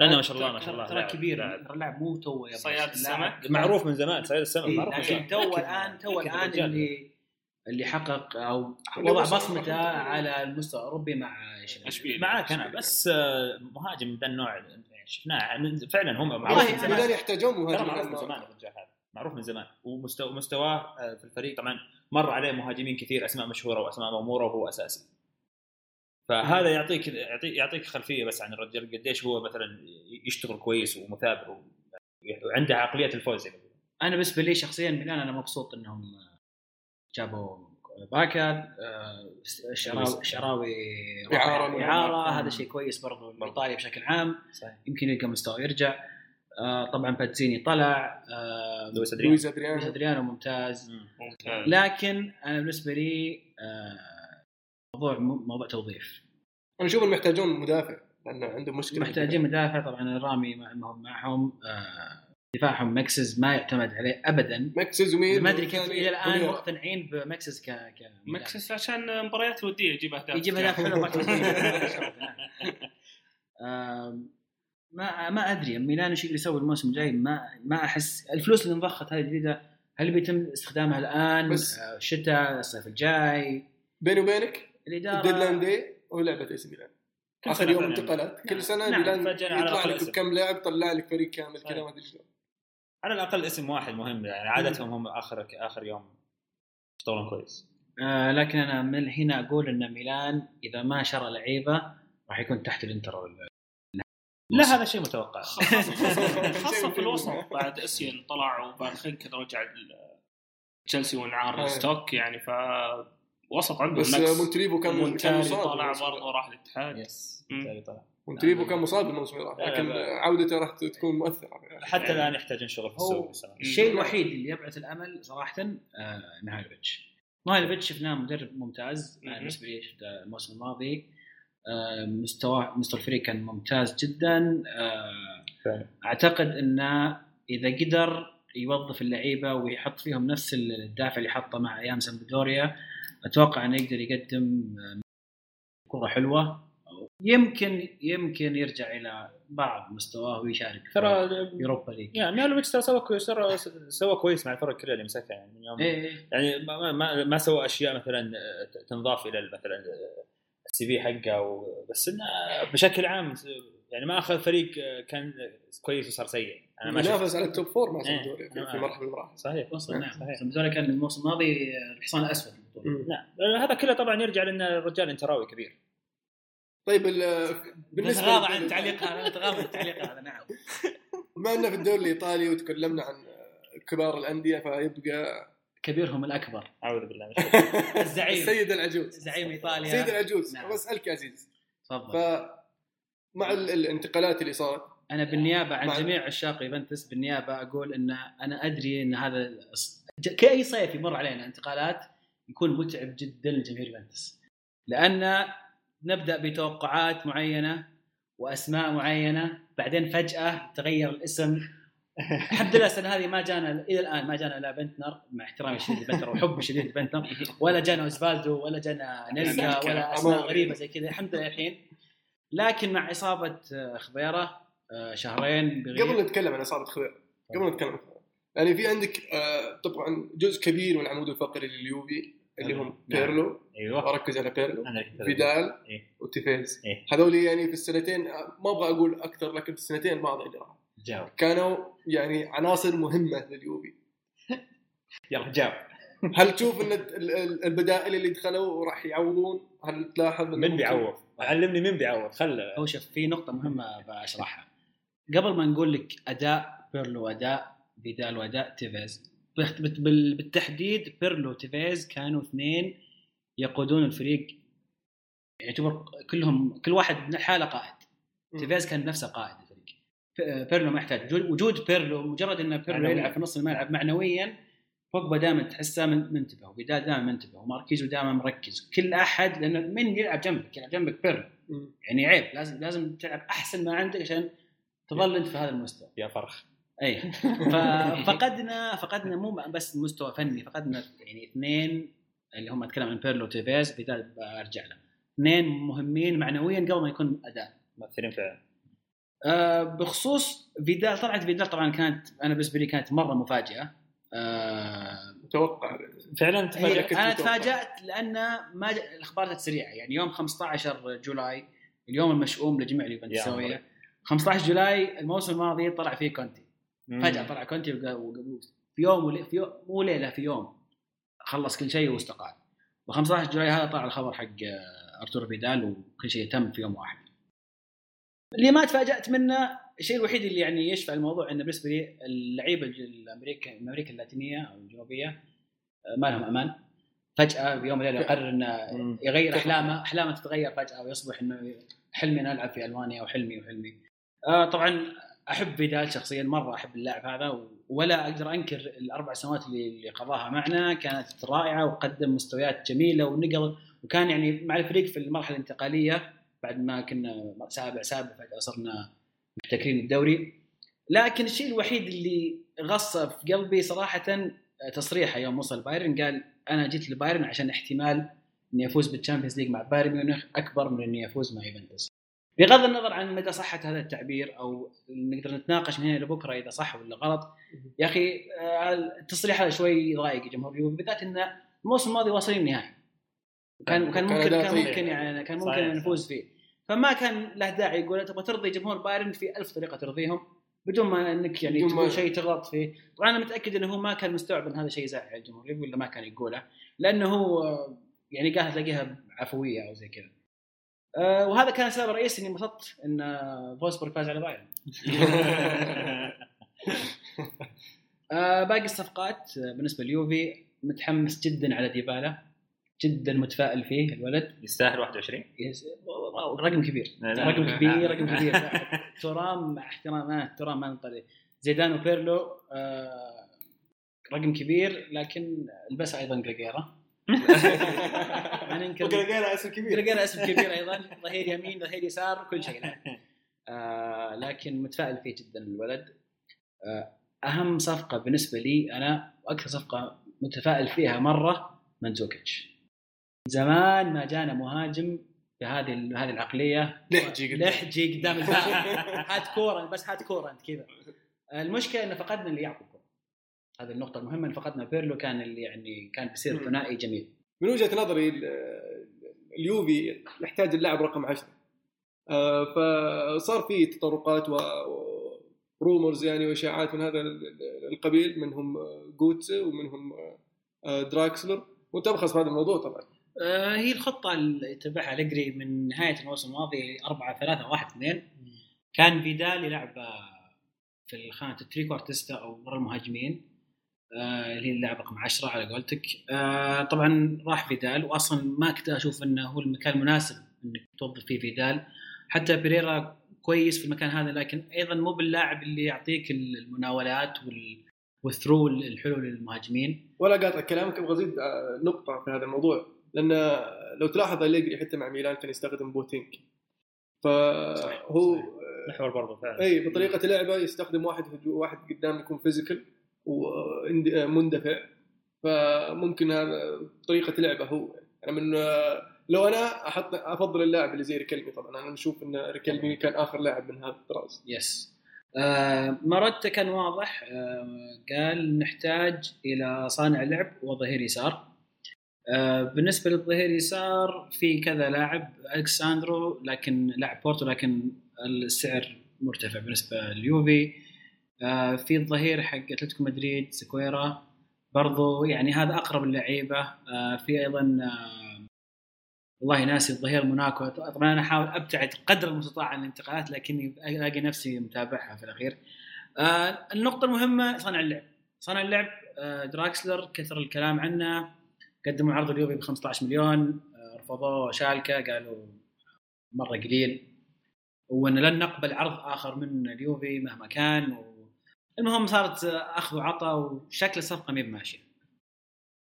لأنه ما شاء الله ما شاء الله ترى لاعب- كبير لاعب. ترى اللاعب مو تو يبغى صياد لاعب- السمك. معروف من زمان صيد السمك إيه، معروف. من لكن زمان. تو الآن تو الآن اللي اللي حقق أو وضع بصمته على المستوى الأوروبي مع اشبيليا معاك أنا بس آه، مهاجم من ذا النوع شفناه. من- فعلا هم معروف والله زمان. ميلان يحتاجون مهاجم معروف من زمان الرجال هذا معروف من زمان. ومستواه آه، في الفريق طبعا مر عليه مهاجمين كثير أسماء مشهورة وأسماء مأمورة وهو أساسي. فهذا يعطيك يعطيك يعطيك خلفية بس عن الرجال قديش هو مثلا يشتغل كويس ومثابر و- وعنده عقلية الفوز يقولون. أنا بالنسبة لي شخصيا ميلان أنا مبسوط إنهم جابوا باكا آه، الشراوي الشراوي إعارة. إعارة هذا شيء كويس برضو لإيطاليا بشكل عام. صحيح. يمكن يلقى مستوى يرجع. آه، طبعا باتزيني طلع آه، لويس ادريان لويس لويس أدريانو ادريانو ممتاز. مم. ممتاز. لكن أنا بالنسبة لي آه، موضوع موضوع توظيف. أنا أشوف إنهم يحتاجون مدافع لأن عندهم مشكلة محتاجين مدافع. طبعا رامي معهم آه، دفاعهم مكسز ما يعتمد عليه ابدا. مكسز ومين ما أدري كيف إلى الآن. مقتنعين بمكسز ك ك مكسس عشان مباريات ودية يجيب أهداف. يجيب أهداف. حلوة مكسز ما ما أدري ميلان إيش يقدر يسوي الموسم الجاي؟ ما ما أحس. الفلوس اللي انضخت هذه الجديدة هل بيتم استخدامها الآن؟ بس- الشتاء الصيف الجاي؟ بيني وبينك الإدارة؟ ال deadline day هو لعبة إي سي ميلان. آخر يوم. انتقالات كل سنة نعم، ميلان يطلع لك. بكم لاعب طلع لك فريق كامل كذا. ما أدري شلون. على الأقل اسم واحد مهم يعني عادتهم هم آخر آخر يوم يشتغلون كويس. آه لكن أنا من هنا أقول إن ميلان إذا ما شرى لعيبة راح يكون تحت الإنتر لا هذا شيء متوقع. خاصة خاصة في الوسط. بعد اسيان طلع وبعد كذا رجع ال- تشيلسي وانعار. ستوك يعني ف وسط عنده بس مونتوليفو كان مصاب طلع برضه اللي راح الاتحاد يس طلع مونتوليفو كان مصاب الموسم اللي راح لكن. عودته راح تكون مؤثرة. حتى الآن يحتاجون شغل في السوق. الشيء الوحيد اللي يبعث الأمل صراحة آه ميهايلوفيتش ميهايلوفيتش شفناه مدرب ممتاز مهم. بالنسبة لي شفته الموسم الماضي. آه مستوى مستوى الفريق كان ممتاز جدا. آه. أعتقد انه إذا قدر يوظف اللعيبة ويحط فيهم نفس الدافع اللي حطه مع أيام سامبدوريا أتوقع إنه يقدر يقدم آه، كرة حلوة. يمكن يمكن يرجع إلى بعض مستواه ويشارك ترى Europa League. يعني ميهايلوفيتش ترى سوى كويس ترى سوى كويس مع الفرق كلها اللي مسكها. يعني من يوم إيه يعني ما- ما, ما سوى أشياء مثلا تنضاف إلى مثلا ال CV حقه و- بس إنه بشكل عام يعني ما أخذ فريق كان كويس وصار سيء أنا ما ينافس على ال top four مع إيه. سامبدوريا في-. مرحلة من المراحل صحيح وصل نعم صحيح. كان الموسم الماضي الحصان الأسود. نعم هذا كله طبعا يرجع لأن الرجال انتراوي كبير طيب ال- بالنسبة نتغاضى عن تعليق هذا نتغاضى عن التعليق هذا نعم بما إنه في الدوري الإيطالي وتكلمنا عن كبار الأندية فيبقى كبيرهم الأكبر. أعوذ بالله من. الزعيم. السيد العجوز. زعيم إيطاليا. سيد العجوز. نعم. بسالك يا عزيز. تفضل. فمع ال- الانتقالات اللي صارت أنا بالنيابة عن مع- جميع عشاق يوفنتوس بالنيابة أقول إن أنا أدري إن هذا كأي صيف يمر علينا انتقالات يكون متعب جدا لجماهير يوفنتوس. لأن نبدأ بتوقعات معينة وأسماء معينة بعدين فجأة تغير الاسم الحمد لله السنة هذه ما جانا إلى الآن ما جانا لا بنتنر مع احترامي الشديد لبنتنر وحبي الشديد لبنتنر. ولا جانا أوزفالدو ولا جانا أنيلكا ولا أسماء. غريبة زي كذا. الحمد لله الحين. لكن مع إصابة آه، خضيره آه، شهرين بغياب قبل نتكلم عن إصابة خضير قبل نتكلم يعني في عندك آه، طبعا جزء كبير من العمود الفقري لليوفي اللي هم نعم. بيرلو. أيوه. بركز على بيرلو. فيدال. إيه. وتيفيز. إيه. هذول يعني في السنتين ما أبغى أقول أكثر لكن في السنتين الماضيه اللي راحوا جاوب. كانوا يعني عناصر مهمة لليوفي. يلا جاوب. هل تشوف إن ال- ال- البدائل اللي دخلوا راح يعوضون؟ هل تلاحظ من بيعوض؟ علمني من بيعوض. خلونا نشوف في نقطة مهمة بشرحها قبل ما نقول لك أداء بيرلو وأداء فيدال وأداء تيفيز بالتحديد بيرلو وتيفيز كانوا اثنين يقودون الفريق. يعتبر كلهم كل واحد من حالة قائد. تيفيز كان نفسه قائد. بيرلو ما يحتاج. وجود- بيرلو مجرد إن بيرلو. يلعب في نص الملعب معنويا بوجبا دائما تحسه من- منتبه وفيدال دائما منتبه وماركيزو دائما مركز. كل أحد لأن من يلعب جنبك؟ يلعب جنبك بيرلو. يعني عيب لازم لازم تلعب أحسن ما عندك عشان تظل انت في هذا المستوى. يا فرخ. أي. ففقدنا فقدنا مو بس مستوى فني فقدنا يعني اثنين اللي هم أتكلم عن بيرلو تيفيز بدال برجع له اثنين مهمين معنويا قبل ما يكون أداء. مؤثرين فعلا. آه بخصوص فيدال طلعت فيدال طبعا كانت أنا بالنسبة لي كانت مرة مفاجأة. آه متوقع. فعلا هي تفاجأ كنت أنا. تفاجأت لأن ما ج- الأخبار كانت سريعة. يعني يوم 15 July اليوم المشؤوم لجميع يا اليوفنتوساويه 15 July الموسم الماضي طلع فيه كونتي. فجأة طلع كونتي في يوم ولي في يوم مو ليلة في يوم خلص كل شيء واستقال. و15 جولاي هذا طلع الخبر حق آه، ارتور فيدال وكل شيء تم في يوم واحد. اللي ما تفاجأت منه الشيء الوحيد اللي يعني يشفع الموضوع إنه بالنسبة لي اللعيبة الأمريكا أمريكا اللاتينية أو الجنوبية آه، ما لهم أمان فجأة بيوم وليله يقرر إنه. يغير أحلامه أحلامه تتغير فجأة ويصبح إنه حلمي ان ألعب في ألمانيا وحلمي وحلمي آه طبعا أحب فيدال شخصيا مرة أحب اللاعب هذا ولا أقدر أنكر الأربع سنوات اللي اللي قضاها معنا كانت رائعة وقدم مستويات جميلة ونقل وكان يعني مع الفريق في المرحلة الانتقالية بعد ما كنا سابع سابع فجأة صرنا محتكرين الدوري لكن الشيء الوحيد اللي غص في قلبي صراحة تصريحه يوم وصل بايرن قال أنا جيت لبايرن عشان احتمال إني أفوز بال Champions League مع بايرن ميونخ أكبر من إني أفوز مع يوفنتوس. بغض النظر عن مدى صحه هذا التعبير أو نقدر نتناقش من هنا لبكرة إذا صح ولا غلط يا أخي آه، التصريح هذا شوي يضايق جمهور اليوفي بالذات إن الموسم الماضي واصلين النهائي كان كان ممكن كان. ممكن يعني كان ممكن. نفوز فيه فما كان له داعي يقول تبغى ترضي جمهور بايرن في ألف طريقة ترضيهم بدون ما إنك يعني تقول شيء تغلط فيه. طبعا أنا متأكد إنه هو ما كان مستوعب إن هذا شيء يزعل الجمهور ولا ما كان يقوله لأنه هو يعني قاعد تلاقيها بعفويه أو زي كذا. آه، وهذا كان السبب الرئيسي إني انبسطت إن فولسبورغ فاز على بايرن. آه، باقي الصفقات آه، بالنسبة لليوفي متحمس جدا على ديبالا. جدا متفائل فيه. الولد يستاهل 21 يس- رقم كبير. رقم كبير رقم كبير. ترام مع احترامات ترام ما نطلع زيدان وبيرلو آه، رقم كبير لكن البس أيضا جريجيرا ما ننكر وقرقيرة اسم كبير. جريجيرا اسم كبير أيضا. ظهير يمين ظهير يسار كل شيء. آه لكن متفائل فيه جدا الولد. آه أهم صفقة بالنسبة لي أنا وأكثر صفقة متفائل فيها مرة منزوكيتش زمان ما جانا مهاجم بهذه هذه العقلية. لحجي قدام. لحجي قدام هات كورة بس هات كورة أنت كذا. المشكلة ان فقدنا اللي يعطي الكوره هذه النقطة المهمة ان فقدنا بيرلو كان اللي يعني كان بيصير. ثنائي جميل. من وجهة نظري ال- اليوفي يحتاج اللاعب رقم 10 آه، فصار في تطرقات و rumors يعني وإشاعات من هذا ال- ال- القبيل منهم جوتسه ومنهم آه، دراكسلر. وانت ابخص في هذا الموضوع طبعا. هي الخطة اللي اتبعها أليجري من نهاية الموسم الماضي 4 3 1 2 كان فيدال يلعب آه، في خانه ال trequartista أو ورا المهاجمين آه، اللي هي اللاعب رقم 10 على قولتك. آه، طبعا راح فيدال واصلا ما كنت أشوف إنه هو المكان المناسب إنك توظف فيه فيدال. حتى بيريرا كويس في المكان هذا لكن أيضا مو باللاعب اللي يعطيك المناولات وال وال through الحلو للمهاجمين. ولا قاطع كلامك أبغى أزيد آه، نقطة في هذا الموضوع. لأن لو تلاحظ أليجري حتى مع ميلان كان يستخدم بواتينج. فهو محور برضه فعلا. إي بطريقة لعبة يستخدم واحد واحد قدام يكون physical ومندفع فممكن هذا طريقة لعبة هو. يعني من لو أنا أحط أفضل اللاعب اللي زي ريكلمي طبعا. أنا نشوف إن ريكلمي كان آخر لاعب من هذا الطراز. yes آه ماروتا كان واضح. آه قال نحتاج إلى صانع لعب وظهير يسار. بالنسبة للظهير يسار في كذا لاعب ألكساندرو لكن لاعب بورتو لكن السعر مرتفع بالنسبة لليوفي آه في الظهير حق أتلتيكو مدريد سيكويرا. برضو يعني هذا أقرب اللعيبة. آه في أيضا آه والله ناسي الظهير موناكو. طبعا أنا أحاول أبتعد قدر المستطاع عن الانتقالات لكني ألاقي نفسي متابعها في الأخير. آه النقطة المهمة صانع اللعب. صانع اللعب آه دراكسلر كثر الكلام عنه. قدموا عرض اليوفي ب 15 مليون آه رفضوه شالكه قالوا مرة قليل وإن لن نقبل عرض آخر من اليوفي مهما كان و... المهم صارت أخذ وعطاء وشكل الصفقة ما ماشيه.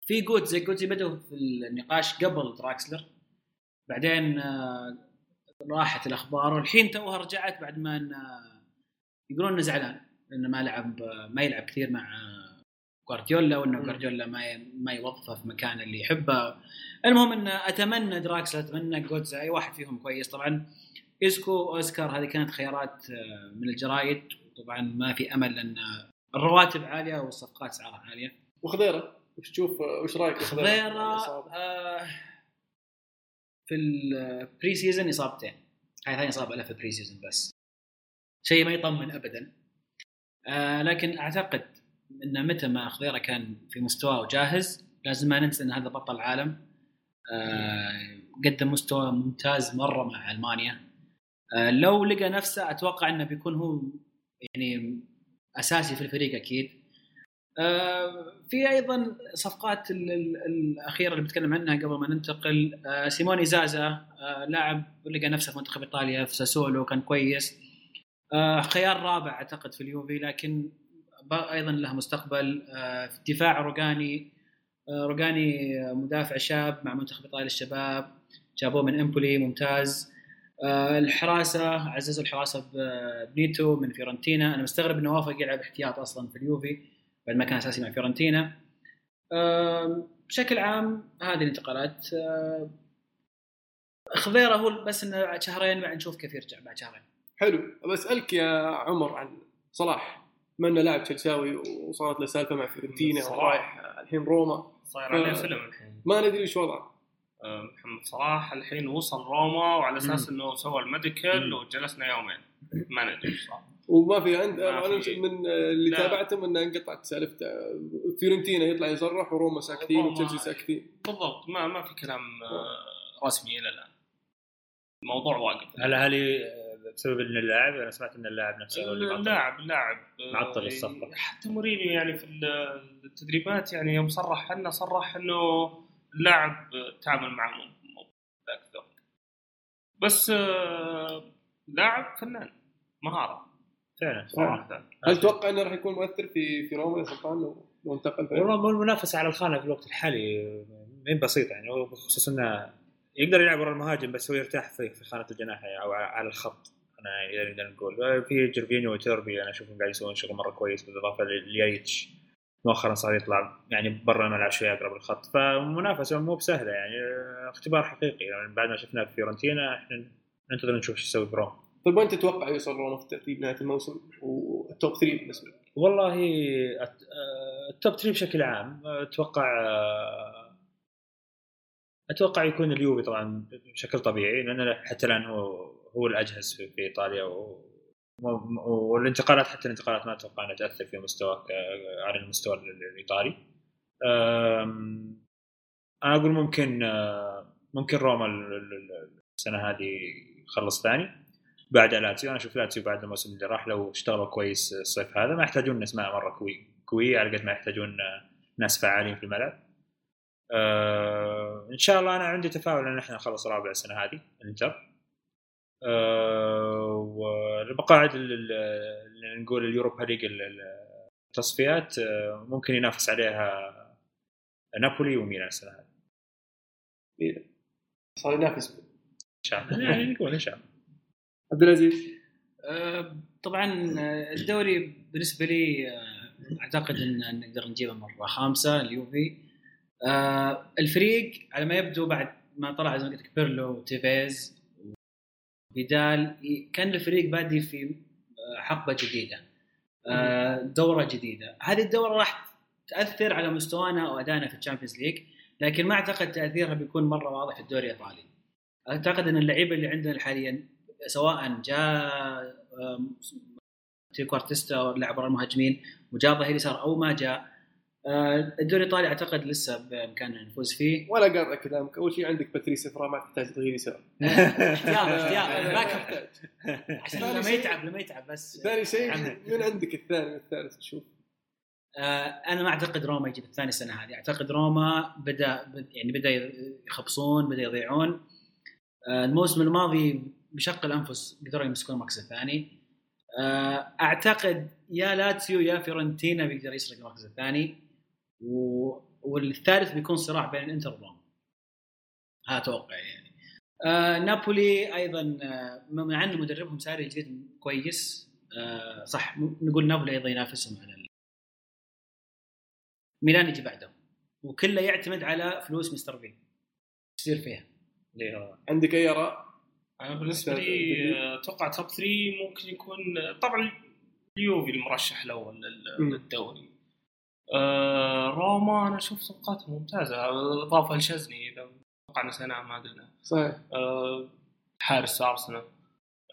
في جوتزي جوتزي بدأوا في النقاش قبل دراكسلر بعدين آه، راحت الأخبار والحين توها رجعت بعد ما آه، يقولون إنه زعلان لأنه ما لعب آه، ما يلعب كثير مع جوارديولا وانه جوارديولا ما ما يوظفه في مكان اللي يحبه. المهم انه أتمنى دراكسلر أتمنى جوتزا أي واحد فيهم كويس. طبعا إيسكو أوسكار هذه كانت خيارات من الجرايد. طبعا ما في أمل لأن الرواتب عالية والصفقات اسعارها عالية. وخضيرة وش تشوف وش رأيك خضيرة؟ آه في ال pre-season إصابتين. هاي ثاني إصابة له في ال pre-season بس. شيء ما يطمن ابدا. آه لكن أعتقد إن متى ما خضيره كان في مستواه وجاهز لازم ما ننسى إن هذا بطل عالم آه قدم مستوى ممتاز مرة مع ألمانيا. آه لو لقى نفسه أتوقع إنه بيكون هو يعني أساسي في الفريق أكيد. آه، في أيضا صفقات الأخيرة اللي بتكلم عنها قبل ما ننتقل. آه، سيموني زازا آه، لاعب لقى نفسه في منتخب إيطاليا في ساسولو كان كويس. خيار رابع أعتقد في اليوفي لكن أيضا له مستقبل في الدفاع روجاني روجاني مدافع شاب مع منتخب إيطاليا للشباب جابوه من إمبولي ممتاز. الحراسة عززوا الحراسة بنيتو من فيورنتينا. أنا مستغرب إنه وافق يلعب احتياط أصلا في اليوفي بعد ما كان أساسي مع فيورنتينا. بشكل عام هذه الانتقالات. خضيرة هو بس إنه شهرين بعد نشوف كيف يرجع بعد شهرين. حلو. بسالك يا عمر عن صلاح. بما إنه لاعب تشيلساوي وصارت له سالفة مع فيورنتينا ورايح الحين روما. صاير عليه فيلم الحين. ما ندري إيش وضعه. محمد صلاح الحين وصل روما وعلى أساس إنه سوى ال medical وجلسنا يومين. ما ندري إيش صار. وما في عند أنا من اللي لا. تابعتهم إنه انقطعت سالفته. فيورنتينا يطلع يصرح وروما ساكتين وتشيلسي ساكتين. بالضبط. ما ما في كلام آه، رسمي إلى الآن. الموضوع واقف. هل هل بسبب إن اللاعب أنا سمعت إن اللاعب نفسه هو اللي اللاعب اللاعب معطل الصفقة. حتى مورينيو يعني في التدريبات يعني يوم صرح لنا صرح إنه اللاعب تعامل معه ذاك بس آه، لاعب فنان مهارة. فعلا صراحة هل تتوقع إنه راح يكون مؤثر في في روما يا سلطان لو انتقل والله المنافسه على الخانة في الوقت الحالي مين بسيطة يعني بخصوص إنه يقدر يلعب ورا المهاجم بس هو يرتاح في في خانة الجناح أو على الخط. أنا نقدر نقول في جيرفينيو وإيتوربي أنا أشوفهم قاعد يسوون شغل مرة كويس بالإضافة ليايتش. مؤخرا صار يطلع يعني برا الملعب شوي أقرب الخط فمنافسة مو بسهلة يعني اختبار حقيقي. يعني بعد ما شفناه في فيورنتينا إحنا ننتظر نشوف إيش يسوي بروما. طيب وين تتوقع يوصل روما في الترتيب نهاية الموسم؟ وال top 3 بالنسبة لك؟ والله ال top 3 بشكل عام أتوقع أتوقع يكون اليوفي طبعا بشكل طبيعي لأن حتى الآن هو هو الاجهز في, في إيطاليا و والانتقالات حتى الانتقالات ما أتوقع إنها تأثر في مستوى على المستوى الإيطالي. أنا أقول ممكن ممكن روما ال- ال- ال- السنة هذه يخلص ثاني. بعد لاتسيو أنا أشوف لاتسيو بعد الموسم اللي راح لو اشتغلوا كويس الصيف هذا ما يحتاجون اسماء مرة قوي قويه على قد ما يحتاجون ناس فعالين في الملعب. آه إن شاء الله أنا عندي تفاؤل إن إحنا نخلص رابع السنة هذه الإنتر. آه والمقاعد ال- اللي نقول اليوروبا ليج ال- ال- التصفيات آه ممكن ينافس عليها نابولي وميلان السنة هذه. صار ينافس. إن شاء الله. يعني نقول إن شاء الله. عبد العزيز. آه، طبعا آه، الدوري بالنسبة لي آه، أعتقد إن نقدر نجيبه مرة خامسة اليوفي. آه، الفريق على ما يبدو بعد ما طلع زي ما قلت لك بيرلو وتيفيز ي- كأن الفريق بادي في آه، حقبة جديدة آه، دورة جديدة. هذه الدورة راح تأثر على مستوانا وأدائنا في ال Champions League لكن ما أعتقد تأثيرها بيكون مرة واضح في الدوري الإيطالي. أعتقد أن اللعيبة اللي عندنا حاليا سواء جاء تريكوارتيستا لاعب المهاجمين وجاء ظهير يسار أو ما جاء الدوري الإيطالي أعتقد لسه بإمكاننا نفوز فيه. ولا قاطع كلامك أول شيء عندك باتريس ايفرا ما تحتاج تغيير يسار. احتياط احتياط. back تحتاج. عشان لما يتعب لما يتعب بس. ثاني شيء من عندك الثاني والثالث شوف. آه، أنا ما أعتقد روما يجيب الثاني السنة هذه. أعتقد روما بدأ بد- يعني بدأ يخبصون بدأ يضيعون. آه، الموسم الماضي بشق الأنفس قدروا يمسكون المركز الثاني. آه، أعتقد يا لاتسيو يا فيورنتينا بيقدر يسرق المركز الثاني. و... والثالث بيكون صراع بين الانتر وروما. هذا توقعي يعني. آه نابولي أيضا آه، مع ان مدربهم ساري الجديد كويس آه صح نقول نابولي أيضا ينافسهم على ال- ميلان يجي بعدهم وكله يعتمد على فلوس Mr. B. يصير فيها؟ عندك أي آراء؟ أنا بالنسبة لي آه، أتوقع توب 3 ممكن يكون طبعا اليوفي المرشح الأول. للدوري. آه، روما أنا أشوف صفقاتهم ممتازة. اضافه لشزني إذا أتوقع نسيناه ما أدري. صحيح. آه، حارس أرسنال.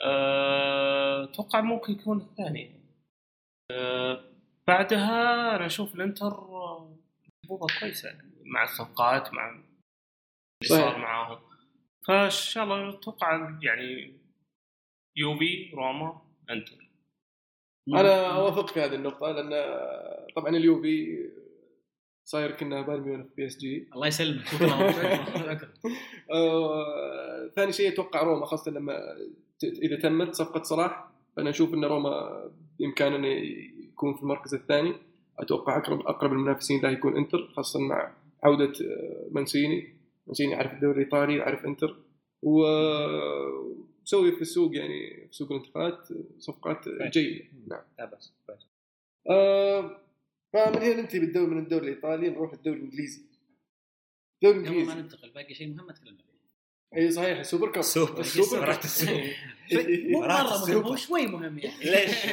آه، أتوقع ممكن يكون الثاني. آه، بعدها أنا أشوف الإنتر آه، محظوظه كويسة يعني مع الصفقات مع اللي. صار معاهم. فإن شاء الله أتوقع يعني يوفي روما إنتر. أنا اوافق في هذه النقطة لأن طبعا اليوفي صاير كنا بايرن ميونخ بي إس جي. الله يسلمك. ثاني شيء أتوقع روما خاصة لما إذا تمت صفقة صلاح فأنا أشوف إن روما بإمكانه انه يكون في المركز الثاني. أتوقع أقرب أقرب المنافسين له يكون إنتر خاصة مع عودة آه، مانسيني. مانسيني يعرف الدوري الإيطالي يعرف إنتر. وسوي في السوق يعني في سوق الانتقالات صفقات جيدة. نعم. لا بس كويس. آه، فمن هنا ننتهي بالدوري من الدوري الإيطالي نروح الدوري الإنجليزي. الدوري قبل ما الإنجليزي. ننتقل باقي شيء مهم ما تكلمنا فيه إي صحيح ال Super Cup. Super. ال Super Cup. مو مرة مهم. هو شوي مهم يعني. ليش؟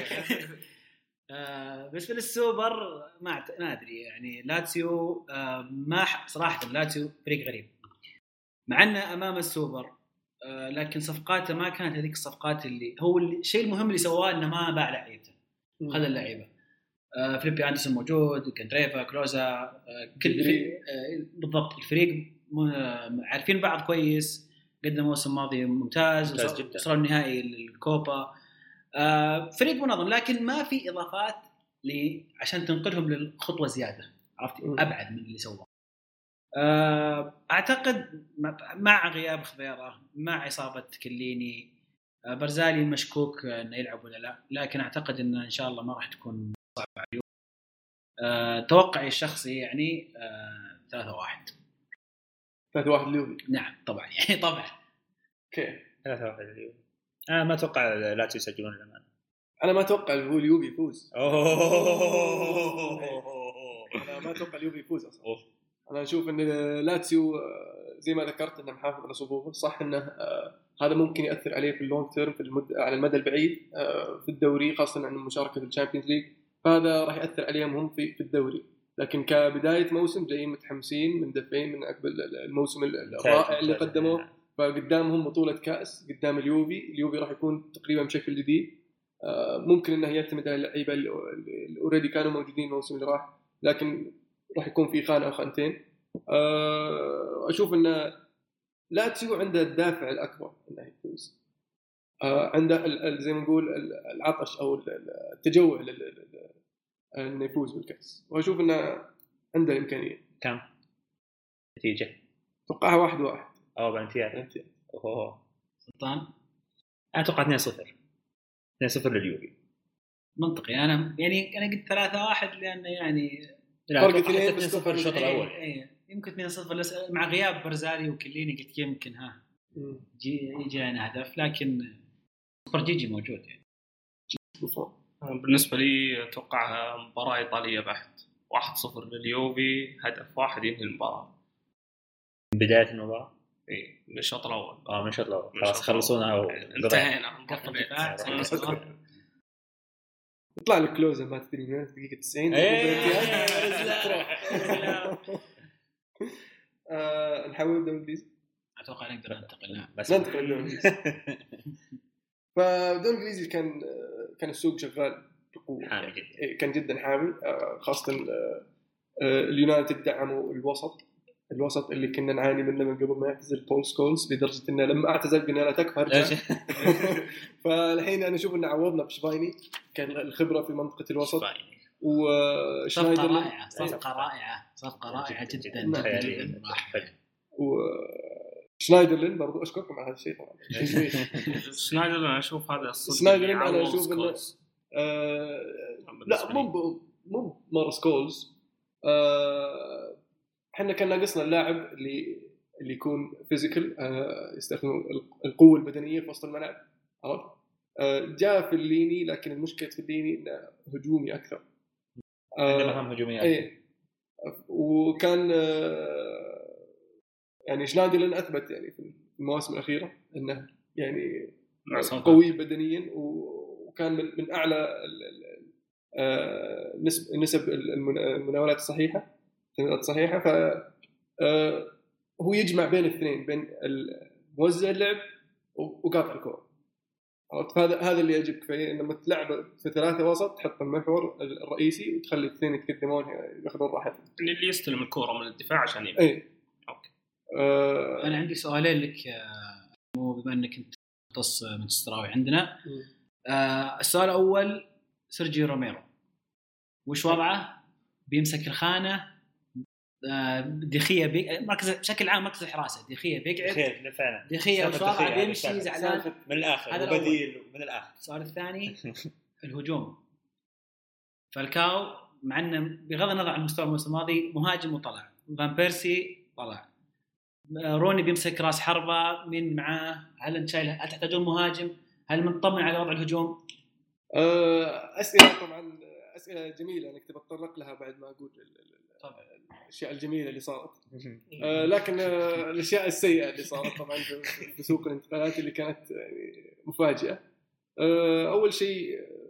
آه، بالنسبة للسوبر ما ما أدري يعني. لاتسيو آه، ما صراحة لاتسيو فريق غريب. مع إنه أمام السوبر لكن صفقاته ما كانت هذيك الصفقات اللي هو الشيء المهم اللي سواه إنه ما باع لعيبته خذ اللعيبة آه، فيليبي أندرسون موجود كندريفا كلوزه آه، كل. آه، بالضبط الفريق آه، عارفين بعض كويس قدم الموسم الماضي ممتاز ممتاز جدا. وصلوا النهائي الكوبا آه، فريق منظم لكن ما في إضافات عشان تنقلهم للخطوة زيادة عرفت. أبعد من اللي سواه آه، أعتقد م- مع غياب خضيره مع إصابة كليني آه، برزالي مشكوك آه، إنه يلعب ولا لا. لكن أعتقد إنه إن شاء الله ما راح تكون صعبة عليه. آه، توقعي الشخصي يعني آه، 3 1 3 1 اليوفي نعم طبعا. يعني طبعا. okay. ثلاثة واحد اليوم أنا ما أتوقع لاتسيو يسجلون الأمانة. أنا ما أتوقع هو اليوفي يفوز. أوه. أنا ما أتوقع اليوفي يفوز أصلا. أنا أشوف إن لاتسيو آه، زي ما ذكرت إنه محافظ على صفوفه. صح إنه آه، هذا ممكن يأثر عليه في ال long term في المد... على المدى البعيد آه، في الدوري خاصة عن المشاركه في ال Champions League. فهذا راح يأثر عليهم هم في في الدوري. لكن كبداية موسم جايين متحمسين مندفعين من عقب الموسم الرائع اللي قدموه. فقدامهم بطولة كأس قدام اليوفي. اليوفي راح يكون تقريبا بشكل جديد. ممكن إنه يعتمد على اللعيبة اللي already كانوا موجودين الموسم اللي راح. لكن راح يكون في خانة أو خانتين. آه، أشوف انه لاتسيو عنده الدافع الأكبر إنه يفوز. آه، عنده ال- ال- زي ما نقول ال- العطش أو ال- ال- الجوع لل- لل- انه يفوز بالكأس. وأشوف إنه عنده الامكانيه كم؟ نتيجة. أتوقعها واحد واحد. أو أنت. اوه سلطان؟ أنا أتوقع 2 0 2 0 لليوفي. منطقي. أنا يعني أنا قلت 3 1 لأنه يعني لا فرق أتوقع اثنين حتى بس 2 0 الشوط الأول. إيه،. يمكن 2 0 بس مع غياب برزالي وكليني قلت يمكن ها. يجي لنا هدف لكن سوبر جيجي موجود يعني. بالنسبة لي اتوقعها مباراة إيطالية بحت 1-0 لليوفي هدف واحد ينهي المباراة. من بداية المباراة؟ إي من الشوط الأول. آه من الشوط الأول. خلاص خلصونا انتهينا قفل دفاع صحيح. سجل صوت. يطلع لك كلوزه ما تدري من دقيقة 90 آه، نحول الدوري الانجليزي أتوقع نقدر ننتقل بس ننتقل للدوري الانجليزي فالدوري الانجليزي كان كان السوق شغال بقوة. حامي جدا. إيه، كان جدا حامي آه، خاصة آه، اليونايتد دعموا الوسط. الوسط اللي كنا نعاني منه من قبل ما يعتزل بول سكولز لدرجة إنه لما اعتزل قلنا لا تكفى ارجع فالحين أنا أشوف انه عوضنا بشفاينشتايقر كان الخبرة في منطقة الوسط صفقة وشنايدرلين رائعة صفقة رائعة صفقة رائعة جدا. جدا جدا رائعة. وشنايدرلين برضو أشكركم على هذا الشيء طبعا شنايدرلين أنا أشوف هذا الصدق أنا يعوض أشوف إنه- سكولز. آه، لا. مو مو مره سكولز آه، إحنا كان ناقصنا اللاعب اللي اللي يكون physical يستخدم ال- القوة البدنية في وسط الملعب. عرفت؟ آه، جاء فيلايني لكن المشكلة فيلايني إنه هجومي أكثر. عنده آه، مهام هجوميه إيه. وكان آه، يعني شنايدرلين أثبت يعني في المواسم الأخيرة إنه يعني. قوي بدنيا وكان من, من أعلى آه، نسب نسب المن- المناولات الصحيحة. التمريرات الصحيحه ف آه، هو يجمع بين الاثنين بين ال- موزع اللعب و- وقاطع الكره عرفت؟ فهذا هذا اللي يعجبك فيه لما تلعب في ثلاثة وسط تحط المحور الرئيسي وتخلي الاثنين يتقدمون ياخذون راحتهم. يعني اللي يستلم الكورة من الدفاع عشان يبني. إي. okay. آه، أنا عندي سؤالين لك يا مو بما إنك أنت مختص مانشستراوي عندنا. آه السؤال الأول سيرجيو روميرو وش وضعه؟ بيمسك الخانة آه دي خيا بي... مركز بشكل عام مركز الحراسة. دي خيا بيقعد. خير فعلا. دي خيا هذا بيمشي. زعلان. من الآخر هذا. وبديل من الآخر. السؤال الثاني الهجوم. فالكاو مع إنه بغض النظر عن مستوى الموسم الماضي مهاجم وطلع. فان بيرسي طلع. روني بيمسك راس حربة مين معاه؟ هل انت شايل هل تحتاجون مهاجم؟ هل مطمن على وضع الهجوم؟ آه، أسئلة طبعا جميلة انك تتطرق لها بعد ما أقول ال- ال- طبعا. الأشياء الجميلة اللي صارت. آه، لكن آه، الأشياء السيئة اللي صارت طبعا في سوق الانتقالات اللي كانت يعني مفاجئة. آه، أول شيء آه،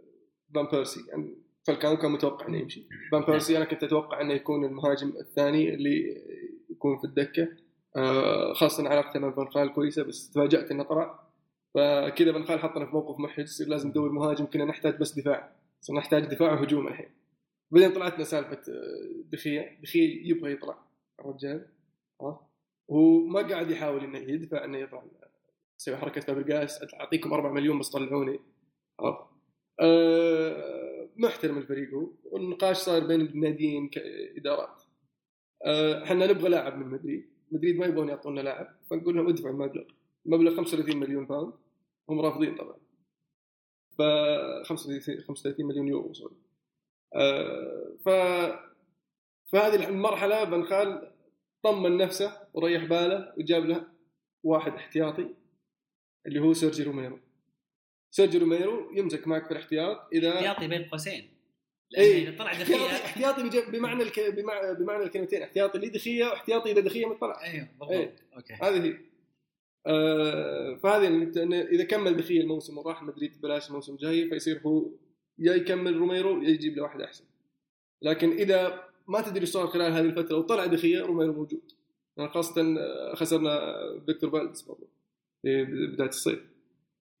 فان بيرسي. يعني فالكان كان متوقع إنه يمشي. فان بيرسي أنا كنت أتوقع إنه يكون المهاجم الثاني اللي يكون في الدكة. آه، خاصة علاقته مع فان خال كويسة بس تفاجأت إنه طلع فكذا فان خال حطنا في موقف محرج يصير لازم ندور مهاجم كنا نحتاج بس دفاع. صرنا نحتاج دفاع وهجوم الحين. بعدين طلعت لنا سالفة آه، دخيه دخيه يبغى يطلع الرجال. عرفت؟ وما قاعد يحاول إنه يدفع إنه يطلع. يسوي حركة فابريجاس أعطيكم 4 مليون بس طلعوني. عرفت؟ أه محترم الفريق والنقاش صار بين الناديين كإدارات. أه، إحنا نبغى لاعب من مدريد. مدريد ما يبغون يعطونا لاعب. فنقول لهم ادفعوا المبلغ. مبلغ 35 مليون pound. هم رافضين طبعا. ف 35 35 مليون يورو sorry. أه ف فهذه المرحلة بن خال طمن نفسه وريح باله وجاب له واحد احتياطي اللي هو سيرجي روميرو. سيرجي روميرو يمسك معك في الاحتياط إذا احتياطي بين قوسين. لأنه إذا طلع دخيا احتياطي بمعنى الك... بمعنى, الكلمتين احتياطي لدخية واحتياطي اذا دخيه ما طلع أيوه بالضبط إيه. okay. هذه هي. آه فهذه إذا كمل دخيه الموسم وراح مدريد ببلاش الموسم الجاي فيصير هو يا يكمل روميرو يا يجيب له واحد أحسن. لكن إذا ما تدري صار خلال هذه الفترة وطلع دخيه روميرو موجود. يعني خاصة آه، خسرنا فيكتور فالدس برضه في بداية الصيف.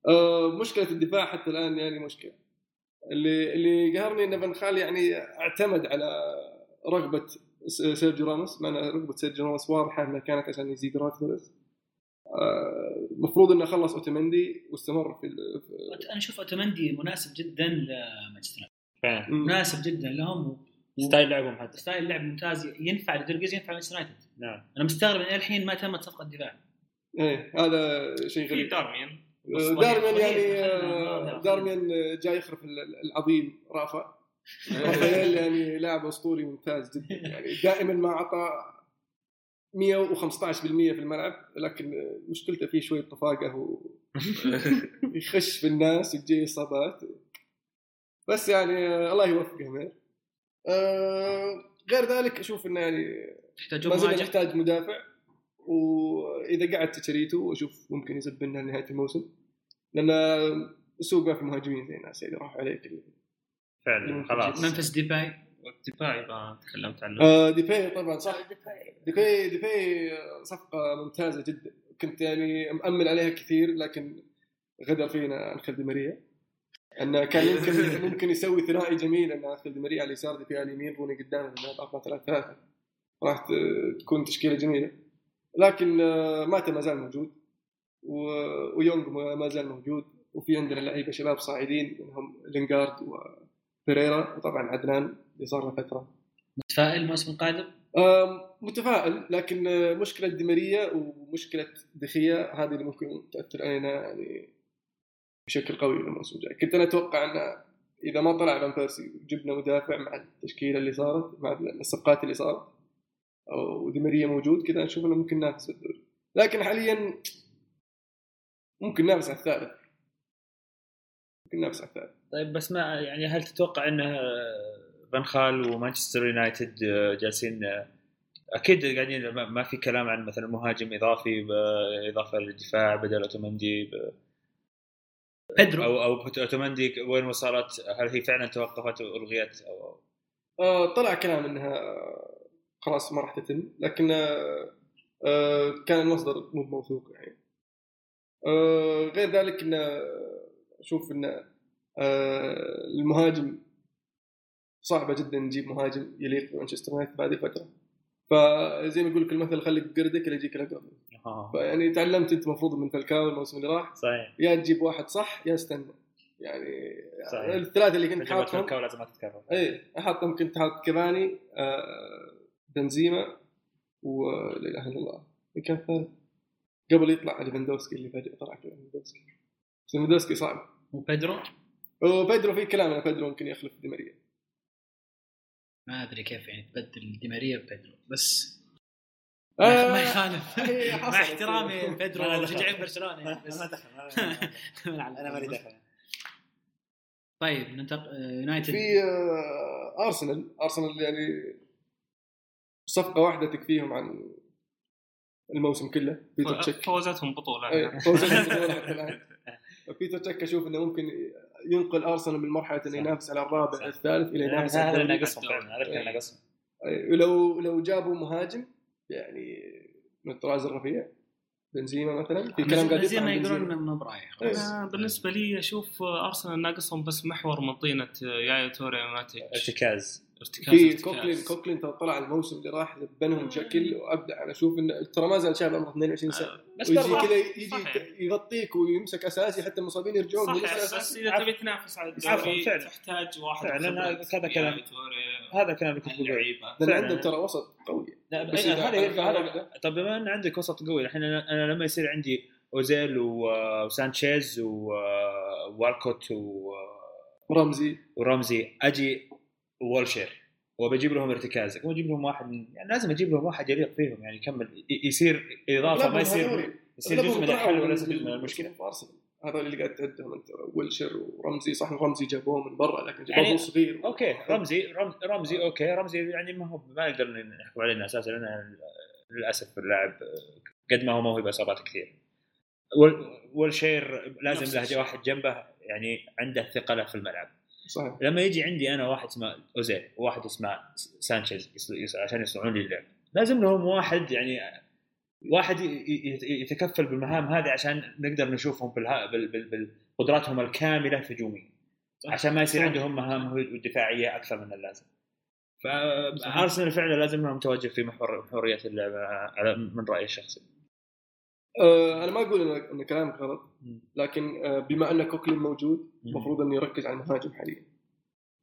آه مشكلة الدفاع حتى الآن يعني مشكلة. اللي اللي قهرني إن فان خال يعني اعتمد على رغبة سيرجيو راموس مع إن رغبة سيرجيو راموس واضحة إنها كانت عشان يزيد راتبه المفروض إنه خلص أوتومندي واستمر في في- أنا أشوف أوتومندي مناسب جدا لمانشستر. مناسب جدا لهم و- style لعبهم حتى. style لعب ممتاز. ينفع لدرجز ينفع مانشستر يونايتد. نعم. أنا مستغرب إن الحين ما تمت صفقة دفاع. إيه هذا شيء في غريب. دارمين. آه، دارميان يعني. آه، آه، جاي يخلف ال- ال- العظيم رافا. رافائيل يعني لاعب أسطوري ممتاز جدا. يعني دائما ما أعطى 115% في الملعب لكن مشكلته فيه شوية طفاقة ويخش في الناس وتجي اصابات بس يعني آه، الله يوفقه مير. آه، غير ذلك أشوف إنه يعني يحتاجون ما زلنا نحتاج مدافع. وإذا قعد تشيتشاريتو أشوف ممكن يزبط لنا نهايه الموسم. لأن السوق ما في مهاجمين زي الناس اللي راحوا عليه كلهم فعلا خلاص. منفس ديباي. والدفاعي ما تكلمت عنه. آه ديباي طبعا صح. ديباي ديباي صفقة ممتازة جدا. كنت يعني مأمل عليها كثير لكن غدر فينا انخيل دي ماريا انه كان يمكن ممكن يسوي ثنائي جميل أن انخيل دي ماريا على اليسار ديباي على اليمين روني قدام 4 3 3 راح تكون تشكيلة جميلة. لكن آه، ماتا ما زال موجود. و- ويونغ ما ما زال موجود. وفي عندنا لعيبة شباب صاعدين منهم لينغارد وبيريرا وطبعا عدنان اللي صار له فترة. متفائل الموسم القادم؟ متفائل لكن مشكلة ديماريا ومشكلة دخيا هذه اللي ممكن تاثر علينا يعني بشكل قوي الموسم الجاي. كنت أنا أتوقع أن إذا ما طلع فان بيرسي وجبنا مدافع مع التشكيلة اللي صارت مع الصفقات اللي صارت أو ديماريا موجود كذا نشوف إنه ممكن ننافس بالدوري لكن حاليا ممكن ننافس على الثالث. ممكن ننافس على الثالث. طيب بس ما يعني هل تتوقع إنه فان خال ومانشستر يونايتد جالسين أكيد قاعدين ما- ما في كلام عن مثلا مهاجم إضافي باضافه للدفاع بدل اوتومندي ب- بيدرو أو أو اوتومندي وين وصلت؟ هل هي فعلا توقفت والغيت أو آه، طلع كلام إنها خلاص ما راح تتم لكن آه، كان المصدر مو موثوق يعني. آه، غير ذلك إن أشوف إن آه، المهاجم صعبة جدا نجيب مهاجم يليق بمانشستر يونايتد بهذه الفترة فزي ما يقول لك المثل خليك بقردك اللي يجيك الأقرب. آه، فيعني تعلمت أنت المفروض من فالكاو الموسم اللي راح. صحيح. يا تجيب واحد صح يا استنى. يعني صحيح. الثلاثة اللي كنت حاطهم فالكاو لازم ما تتكرر. إيه أحطهم كنت حاط كيفاني آه، بنزيما ولا إله إلا الله. كان الثالث؟ قبل يطلع ليفاندوفسكي اللي فجأة طلع ليفاندوفسكي ليفاندوفسكي صعب. وبيدرو وبيدرو في كلام إن بيدرو ممكن يخلف دي ماريا. ما أدري كيف يعني تبدل دي ماريا ببيدرو بس آه، ما يخالف. هي مع. احترامي دخل. مشجعين برشلونة يعني بس. أنا مالي دخل. طيب ننتقل يونايتد. في آه، أرسنال. أرسنال يعني صفقة واحدة تكفيهم عن الموسم كله. بيتر تشيك فوزتهم بطولة. إيه، حتى الآن. بيتر تشيك أشوف إنه ممكن ينقل أرسنال من مرحلة إنه ينافس على الرابع الثالث إلى ينافس على هذا اللي ناقصهم فعلا هذا اللي ناقصهم أي، ولو لو جابوا مهاجم يعني من الطراز الرفيع بنزيما مثلا في كلام قاعد زي يطلع ما عن يقولون بنزيما. انه برايح. إيه. أنا بالنسبة لي أشوف أرسنال ناقصهم بس محور من طينة يايا توري ماتيتش. ارتكاز ارتكاز في ارتكاز. كوكلين كوكلين ترى طلع الموسم اللي راح بنهم بشكل وأبدع أنا أشوف انه ترى ما زال شاب عمره 22 سنة بس ويجي برضه كذا يجي. يغطيك ويمسك أساسي حتى المصابين يرجعون صحيح بس. إذا تبي تنافس على الدوري. تحتاج واحد فعلاً،. هذا كلام. هذا كلام اللي كنت اللعيبه لأن. عندهم ترى وسط قوي لا بس بس هذا. طب بما إن عندك وسط قوي الحين أنا أنا لما يصير عندي أوزيل وسانشيز و- ووالكوت و- رمزي ورمزي أجي وويلشير وبجيب لهم ارتكاز أو أجيب لهم واحد من يعني لازم أجيب لهم واحد يليق فيهم يعني يكمل. يصير إضافة ما يصير. يصير جزء من الحل ولا جزء من المشكلة. في ارسنال هذا اللي قاعد تعدهم انت ويلشير ورمزي صح رمزي جابوه من برا لكن يعني- جابوه صغير. okay رمزي رم- رمزي okay رمزي يعني ما هو ما نقدر نحكم عليه إنه أساسا لأنه للأسف اللاعب قد ما هو موهبة إصابات كثير. والشير لازم له. واحد جنبه يعني عنده ثقله في الملعب. صحيح. لما يجي عندي أنا واحد اسمه أوزيل وواحد اسمه سانشيز عشان يصنعون لي اللعب. لازم لهم واحد يعني واحد يتكفل بالمهام هذه عشان نقدر نشوفهم بقدراتهم الكاملة هجوميا عشان ما يصير. عندهم مهام دفاعية أكثر من اللازم. فأرسنال فعلا لازم انه متواجد في محور محوريات اللعبة من رأيي الشخصي. آه، أنا ما أقول ان إن كلامك غلط لكن آه، بما أن كوكلين موجود المفروض إنه يركز على المهاجم حاليا.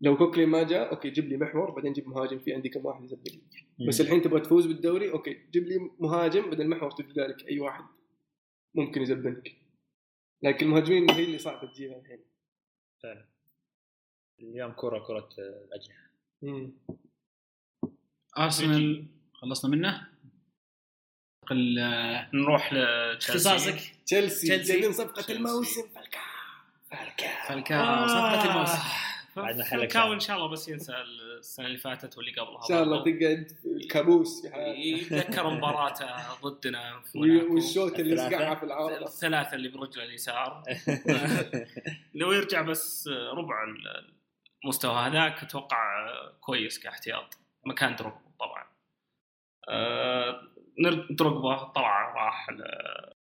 لو كوكلين ما جاء okay جيب لي محور بعدين جيب مهاجم في عندي كم واحد يزبط لي. بس الحين تبغى تفوز بالدوري okay جيب لي مهاجم بدل محور تلقى لك أي واحد ممكن يزبط لك لكن المهاجمين هي اللي صعبة تجيبها الحين. فعلا اليوم كرة كرة الأجنحة. أرسنال خلصنا منه؟ نروح لتشيلسي اختصاصك تشيلسي تشيلسي. جايبين صفقة تشيلسي. الموسم فالكاو فالكاو فالكاو صفقة الموسم بعدنا حلقة كاو ساعة. ان شاء الله بس ينسى السنة اللي فاتت واللي قبلها إن شاء الله. تقعد حياتك يتذكر مباراته ضدنا. والشوط اللي. سقعها في العارضة الثلاثة اللي برجله اليسار لو يرجع بس ربع المستوى هذاك أتوقع كويس كاحتياط مكان دروجبا طبعا آه، دروجبا طلع راح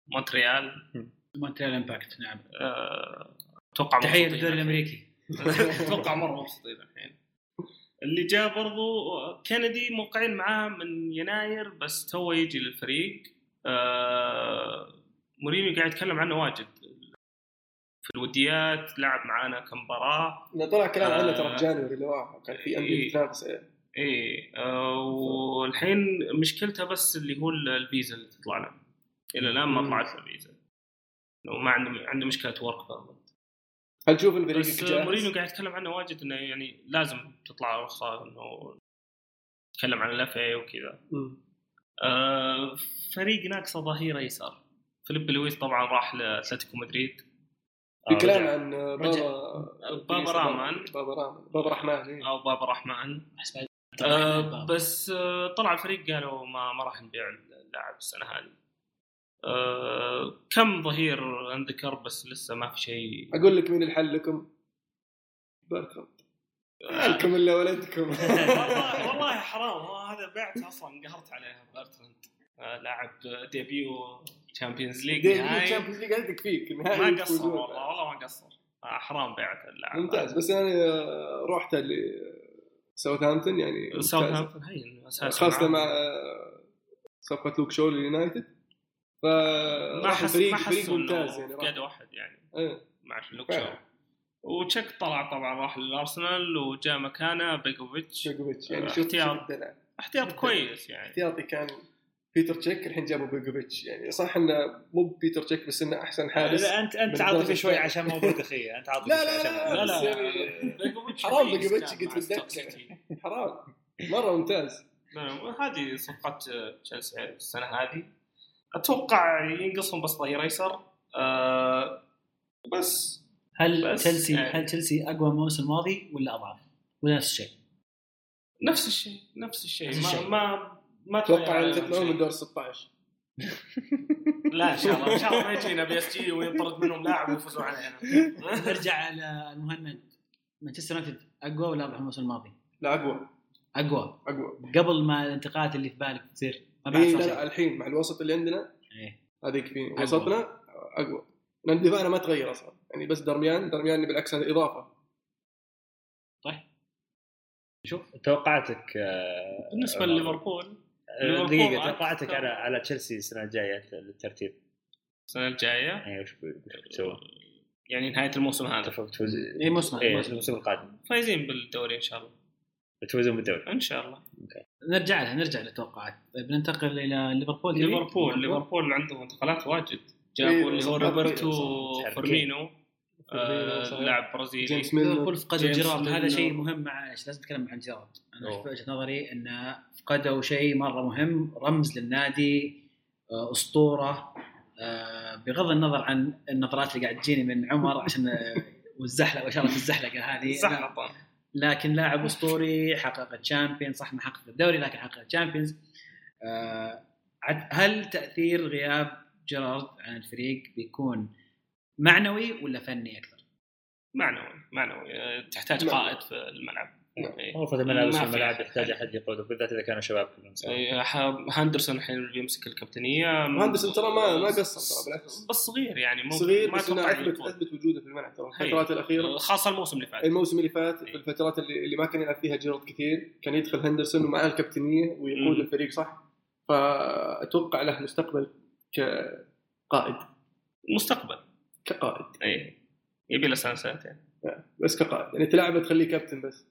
لمونتريال مونتريال. Impact نعم. آه، أتوقع تحية للدوري. الأمريكي. أتوقع مرة مبسوطين الحين. اللي جاء برضو كندي موقعين معاه من يناير بس تو يجي للفريق. آه، مورينيو قاعد يتكلم عنه واجد. في الوديات لعب معانا كم مباراة. طلع كلام عنه ترى آه. في January اللي راح كان في أندية إيه. تنافس إيه آه، والحين مشكلته بس اللي هو الفيزا اللي تطلع له إلى الآن ما. طلعت له الفيزا لو ما عنده عنده مشكلة work permit هل تشوف الفريق بس؟ مورينيو قاعد يتكلم عنه واجد إنه يعني لازم تطلع رخصه إنه يتكلم عن ال FA وكذا. آه فريق ناقصه ظهير ايسر فيليب لويس طبعا راح لأتلتيكو مدريد في آه، كلام. عن بابا بابا رامان بابا رامان بابا رحمن إيه. أو بابا رحمن أحس بعد- آه بس آه طلع الفريق قالوا ما ما راح نبيع اللاعب السنة هذه. آه كم ظهير انذكر بس لسه ما في شيء؟ أقول لك مين الحل لكم؟ بيرتراند لكم إلا ولدكم. والله والله حرام. هذا بعت أصلا قهرت عليه برتراند آه لاعب debut Champions League نهائي. ال Champions League عندك فيك ما قصر. والله والله ما قصر. آه حرام بعت اللاعب. ممتاز. بس أنا آه، رحت لساوثهامبتون يعني. ساوثهامبتون هين خاصة مع. آه، صفقة لوك شو لليونايتد ف ما حس الفريق ما فريق ممتاز يعني. قاعد واحد يعني إيه. مع لوك شو. وتشيك طلع طبعا راح للأرسنال وجاء مكانه بيجوفيتش بيجوفيتش يعني الدلع. احتياط كويس يعني احتياطي كان بيتر تشيك الحين جابوا بيجوفيتش يعني صح إنه مو بيتر تشيك بس إنه أحسن حارس لا انت أنت عاطفي شوي. عشان موضوع دخيه أنت عاطفي لا، شوي لا، لا، لا لا حرام بيجوفيتش قلت. سيتي. حرام مرة ممتاز لا، هذه صفقات تشيلسي السنة هذه أتوقع ينقصهم بس ظهير أيسر آه بس هل تشيلسي يعني- هل تشيلسي أقوى من الموسم الماضي ولا أضعف؟ ولا نفس الشيء؟ نفس الشيء نفس الشيء ما الشيء. ما ما أتوقع ان تطلعون. من دور 16 لا إن شاء الله إن شاء الله ما يجينا PSG وينطرد منهم لاعب ويفوزون علينا. نرجع على المهند. مانشستر يونايتد أقوى ولا أضعف الموسم الماضي؟ لا أقوى. أقوى. أقوى. قبل ما الانتقالات اللي في بالك تصير؟ ما بعد إيه لا. لا الحين مع الوسط اللي عندنا. هذا يكفيني أقوى. وسطنا أقوى. لأن دفاعنا ما تغير أصلا. يعني بس درميان درميان بالعكس هذا إضافة. شوف. توقعاتك آه، بالنسبة لليفربول ليفربول دقيقة أكثر. توقعاتك على على تشيلسي السنة الجاية أنت الترتيب السنة الجاية؟ يعني وش بتسوي؟ يعني نهاية الموسم هذا. تفوق تفوز اي موسم إيه موسم. الموسم القادم. فايزين بالدوري إن شاء الله. بتفوزون بالدوري. إن شاء الله. نرجع لها نرجع للتوقعات طيب ننتقل إلى ليفربول؟ ليفربول ليفربول عندهم انتقالات واجد. جابوا إيه، اللي هو روبرتو فيرمينو، آه، صحيح. لاعب برازيلي. جيمس ليفربول فقدوا جيمس جيرارد. هذا. شيء مهم معلش لازم نتكلم عن جيرارد. أنا. في وجهة نظري انه فقدوا شيء مرة مهم رمز للنادي آه، أسطورة آه، بغض النظر عن النظرات اللي قاعد تجيني من عمر عشان آه، والزحلقة وإشارة الزحلقة هذه. لكن لاعب أسطوري حقق Champion صح ما حقق الدوري لكن حقق Champions آه هل تأثير غياب جيرارد عن الفريق بيكون معنوي ولا فني أكثر؟ معنوي معنوي آه، تحتاج معنوي. قائد في الملعب إيه. غرفه الملابس والملاعب أحد. يحتاج أحد يقود بالذات إذا كانوا شباب كلهم صغار. إيه، هاندرسون الحين اللي بيمسك الكابتنية مهندس ترى ما ما قصر ترى بالعكس بس صغير يعني مو صغير ما بس إنه أتوقع اثبت. أثبت وجوده في الملعب ترى هي. الفترات الأخيرة خاصة الموسم اللي فات الموسم اللي فات في الفترات اللي, اللي ما كان يلعب فيها جيرارد كثير كان يدخل هندرسون ومعاه الكابتنية ويقود. الفريق صح فأتوقع له مستقبل كقائد مستقبل كقائد. أي. يبي له سنة سنتين. بس كقائد. يعني تلعبه تخليه كابتن بس.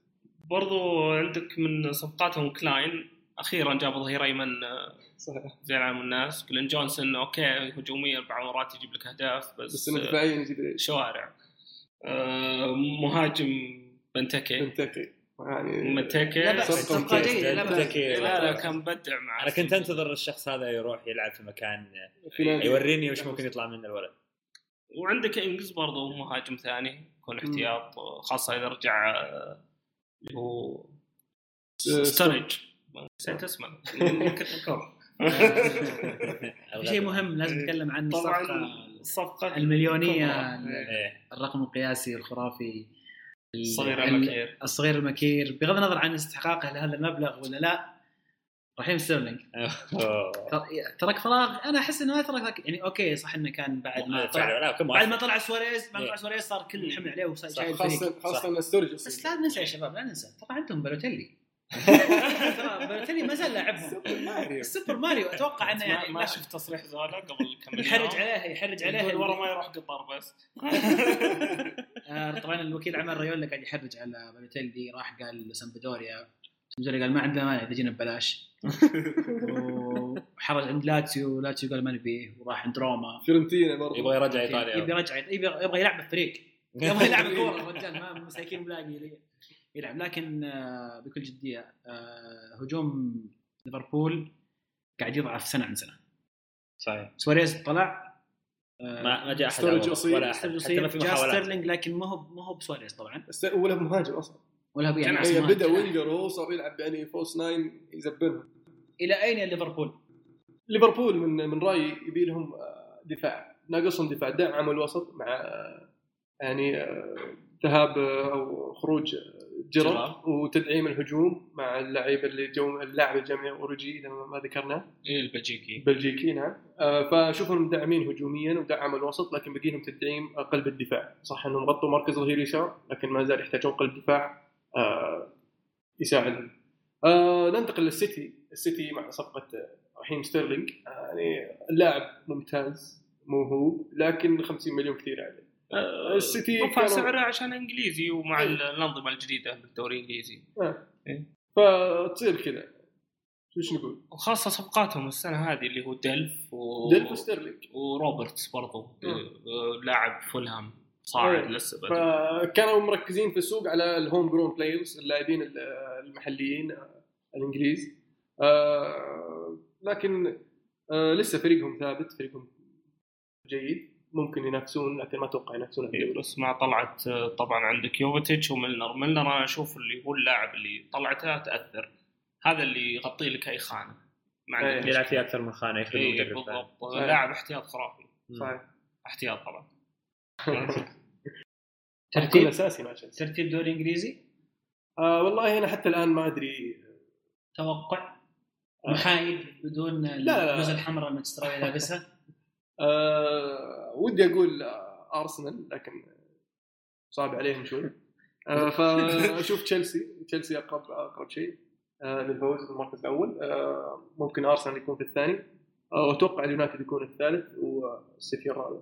برضو عندك من صفقاتهم كلاين. أخيرا جابوا ظهير أيمن آه، صحيح. زي العالم الناس. جلين جونسون okay هجوميا أربع مرات يجيب لك أهداف بس, بس إنه دفاعيا يجيب شوارع. آه، مهاجم بنتكي. بنتكي. يعني بنتكي. لا بأس صفقة. جيدة لا بأس. تكي- لا لا كان مبدع مع أنا كنت أنتظر الشخص هذا يروح يلعب في مكان يوريني وش ممكن يطلع منه الولد. وعندك انجز برضو مهاجم ثاني يكون احتياط خاصة إذا رجع آه، اللي هو آه، ستورج نسيت اسمه. شيء مهم لازم نتكلم عن الصفقة المليونية كبرى. إيه. الرقم القياسي الخرافي ال- صغير ال- المكير. الصغير المكير. بغض النظر عن استحقاقه لهذا المبلغ ولا لا رحيم ستيرلينج. ترك فراغ أنا أحس إنه ما ترك يعني أوكي صح إنه كان بعد ما طلع بعد ما. طلع سواريز بعد ما إيه. طلع سواريز صار كل الحمل عليه وصار خاصه خاصة إن بس أصيل. لا ننسى يا شباب لا ننسى. ترى عندهم بالوتيلي ترى بالوتيلي ما زال لاعبهم. سوبر ماريو. أتوقع إنه يعني ما شفت تصريح زولا قبل كم يوم. يحرج عليها يحرج عليها ورا ما يروح قطر بس. آه، طبعا الوكيل عمل ريولا قاعد يحرج على بالوتيلي راح قال سامبدوريا سامبدوريا قال ما عندنا مانع إذا جينا ببلاش. وحرج عند لاتسيو لاتسيو قال ما نبيه وراح عند روما. فيورنتينا برضه يبغى يرجع إيطاليا. يرجع يبي يبغى يلعب بالفريق يبغى يلعب كورة. الرجال ما مساكين ملاقي يلعب. لكن آه، بكل جدية آه، هجوم ليفربول قاعد يضعف سنة عن سنة. صحيح. سواريز طلع. آه، ما ما جاء أحد. ولا أحد. حتى ما في جاء محاولات. ستيرلينج لكن ما هو ما هو بسواريز طبعا. ولا مهاجم أصلا. ولا هو يعني جناح. هي اسمه بدأ. وينجر وهو صار يلعب يعني فوس ناين يزبنهم إلى أين ليفربول؟ ليفربول من من رأيي يبي لهم آه، دفاع ناقصهم دفاع دعم الوسط مع آه، يعني آه، ذهاب أو خروج جيرارد. وتدعيم الهجوم مع اللعيبه اللي جو اللاعب الجامعي أوريجي إذا ما ذكرناه إيه البلجيكي بلجيكي نعم فاشوفهم مدعمين هجوميا ودعم الوسط لكن بقي لهم تدعيم قلب الدفاع صح إنهم غطوا مركز ظهير يسار لكن ما زال يحتاجون قلب دفاع يساعدهم آه، ننتقل للسيتي. السيتي مع صفقة آه، رحيم ستيرلينج. آه، يعني اللاعب ممتاز موهوب لكن 50 مليون كثير عليه. آه، السيتي رفع كانوا- سعره عشان إنجليزي ومع إيه. الأنظمة الجديدة بالدوري الإنجليزي. فتصير كذا. إيش نقول؟ وخاصه صفقاتهم السنة هذه اللي هو ديلف و... ديلف وستيرلينج. وروبرتس برضو. آه، لاعب فولهام. صاعد إيه. لسه بدري. فكانوا مركزين في السوق على ال home grown players اللاعبين ال- المحليين آه، الإنجليز آه، لكن آه، لسه فريقهم ثابت فريقهم جيد ممكن ينافسون لكن ما أتوقع ينافسون على إيه، بس مع طلعت طبعا عندك يوفيتيتش وميلنر ميلنر أنا أشوف اللي هو اللاعب اللي طلعته تأثر هذا اللي يغطي لك أي خانة ما إيه. عندك يلعب مشكلة. فيه أكثر من خانة يخدم إيه، المدرب. بالضبط. لاعب احتياط خرافي صحيح احتياط طبعا ترتيب أساسي مع تشيلسي ترتيب دوري إنجليزي؟ آه والله أنا حتى الآن ما أدري. توقع؟ آه. محايد بدون. البلوزه الحمراء المانشستراويه لابسها؟ آه ودي أقول آه، ارسنال لكن صعب عليهم شوي. آه فأشوف تشيلسي تشيلسي أقرب أقرب شيء آه للفوز بالمركز الأول. آه ممكن ارسنال يكون في الثاني. آه وأتوقع اليونايتد يكون الثالث والسيتي الرابع.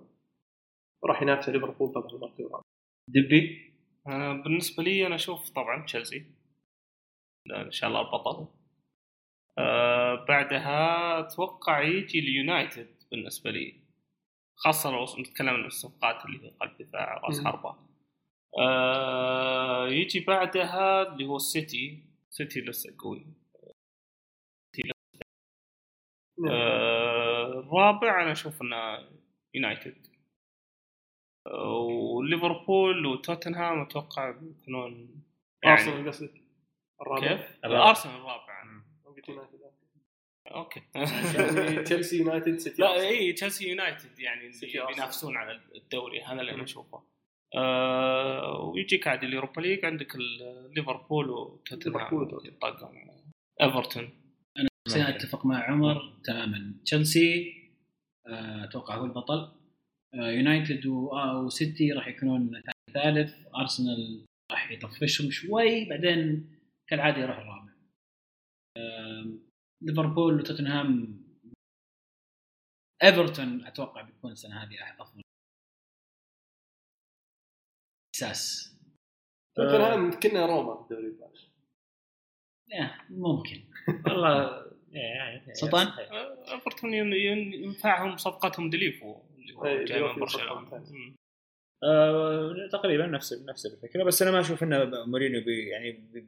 راح ينافس ليفربول طبعا المركز الرابع دبي بالنسبة لي أنا أشوف طبعا تشيلسي. لا، إن شاء الله البطل. آه بعدها أتوقع يجي اليونايتد بالنسبة لي. خاصة لو نتكلم عن الصفقات اللي هي قلب دفاع راس. حربة. آه يجي بعدها اللي هو السيتي. سيتي لسه قوي. آه الرابع أنا أشوف إنه يونايتد. وليفربول وتوتنهام أتوقع بيكونون يعني أرسنال قصدك؟ الرابع. كيف؟ أرسنال الرابع. أوكي. يعني تشيلسي يونايتد سيتي لا. اي تشيلسي يونايتد يعني. بينافسون على الدوري هذا اللي أنا. أشوفه. آه ويجيك عاد ال Europa League عندك ليفربول وتوتنهام. يطقون إيفرتون. شخصيا أتفق مع عمر تماما. تشيلسي آه، أتوقع هو البطل. يونايتد و- آه، وسيتي راح يكونون ثالث. أرسنال راح يطفشهم شوي بعدين كالعادة يروح الرابع. ليفربول وتوتنهام. إيفرتون أتوقع بيكون السنة هذه أفضل. إحساس. توتنهام كأنه روما في الدوري الإيطالي. إيه، ممكن. والله سلطان؟ آه، ايفرتون ين- ين- ينفعهم صفقتهم ديلوفيو اللي هو إيه، جاي من برشلونة. آه تقريبا نفس نفس الفكرة بس أنا ما أشوف إنه مورينيو بي يعني بي بي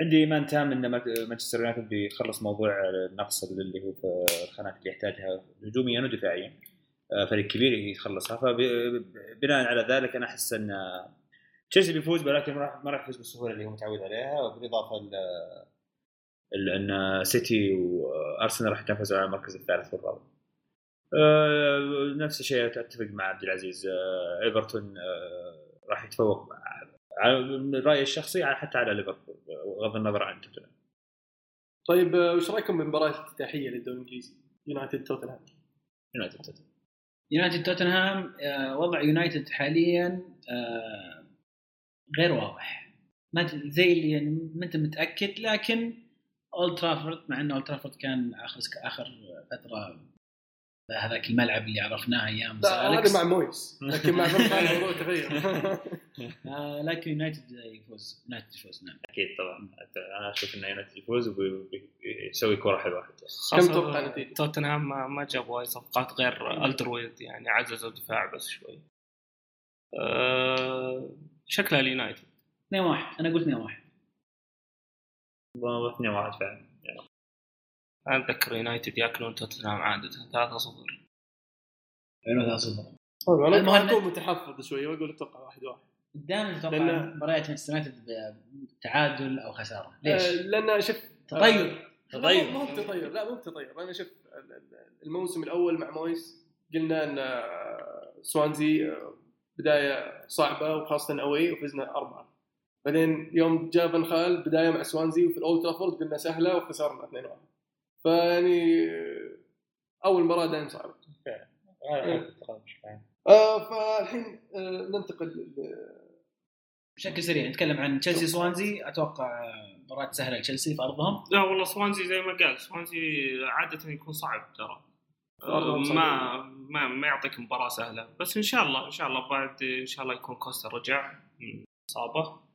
عندي إيمان تام إن مانشستر يونايتد بيخلص موضوع النقص اللي هو في الخانات اللي يحتاجها هجوميا ودفاعيا. آه، فريق كبير يخلصها. فبناء على ذلك أنا أحس إن تشيلسي بيفوز ولكن ما راح ما راح يفوز بالسهولة اللي هو متعود عليها وبالإضافة أن سيتي وأرسنال راح يتنافسوا على المركز الثالث والرابع. آه، نفس الشيء أتفق مع عبد العزيز آه، إيفرتون آه، راح يتفوق على من رأيي الشخصي على- حتى على ليفربول بغض النظر عن توتنهام. طيب وش رأيكم بالمباراه الافتتاحية للدوري الإنجليزي؟ يونايتد توتنهام يونايتد توتنهام. يونايتد توتنهام وضع يونايتد حاليا غير واضح ما ت- زي اللي يعني ما أنت متأكد لكن اولد ترافورد مع انه اولد ترافورد كان آخر آخر فترة هذاك الملعب اللي عرفناه أيام لا هذا. مع مويس. لكن مع الموضوع تغير. آه، لكن يونايتد يفوز. يونايتد يفوز نعم. أكيد طبعا. أنا أشوف إن يونايتد يفوز ويسوي كرة حلوة حتى. خاصة تتوقع؟ توتنهام ما, ما جابوا اي صفقات غير ألدرفيرلد يعني عززوا الدفاع بس شوي. أه شكلها اليونايتد 2 1 أنا قلت 2 1 والله 2 1 فعلا يعني. أنا أتذكر يونايتد ياكلون توتنهام عادة 3 0 حلو 3 0 أنا المهم- اكون متحفظ شوي واقول أتوقع واحد واحد. دائما تتوقع لأن- مباريات مانشستر يونايتد تعادل أو خسارة. آه، ليش؟ لأن شوف تطير تطير مو بتطير لا مو بتطير أنا ال- الموسم الأول مع مويس قلنا إن آه، سوانزي آه، بداية صعبة وخاصة أوي وفزنا أربعة. بعدين يوم جاء فان خال بداية مع سوانزي وفي الأولد ترافورد قلنا سهلة وخسرنا 2 1 فيعني آه، أول مباراة دائما صعبة. آه فالحين آه ننتقل بشكل سريع نتكلم عن تشيلسي سوانزي. أتوقع مباراة سهلة لتشيلسي في أرضهم. لا والله سوانزي زي ما قال سوانزي عادة يكون صعب ترى. صعبة. ما ما ما يعطيك مباراة سهلة. بس إن شاء الله إن شاء الله بعد إن شاء الله يكون كوستا رجع. من اصابه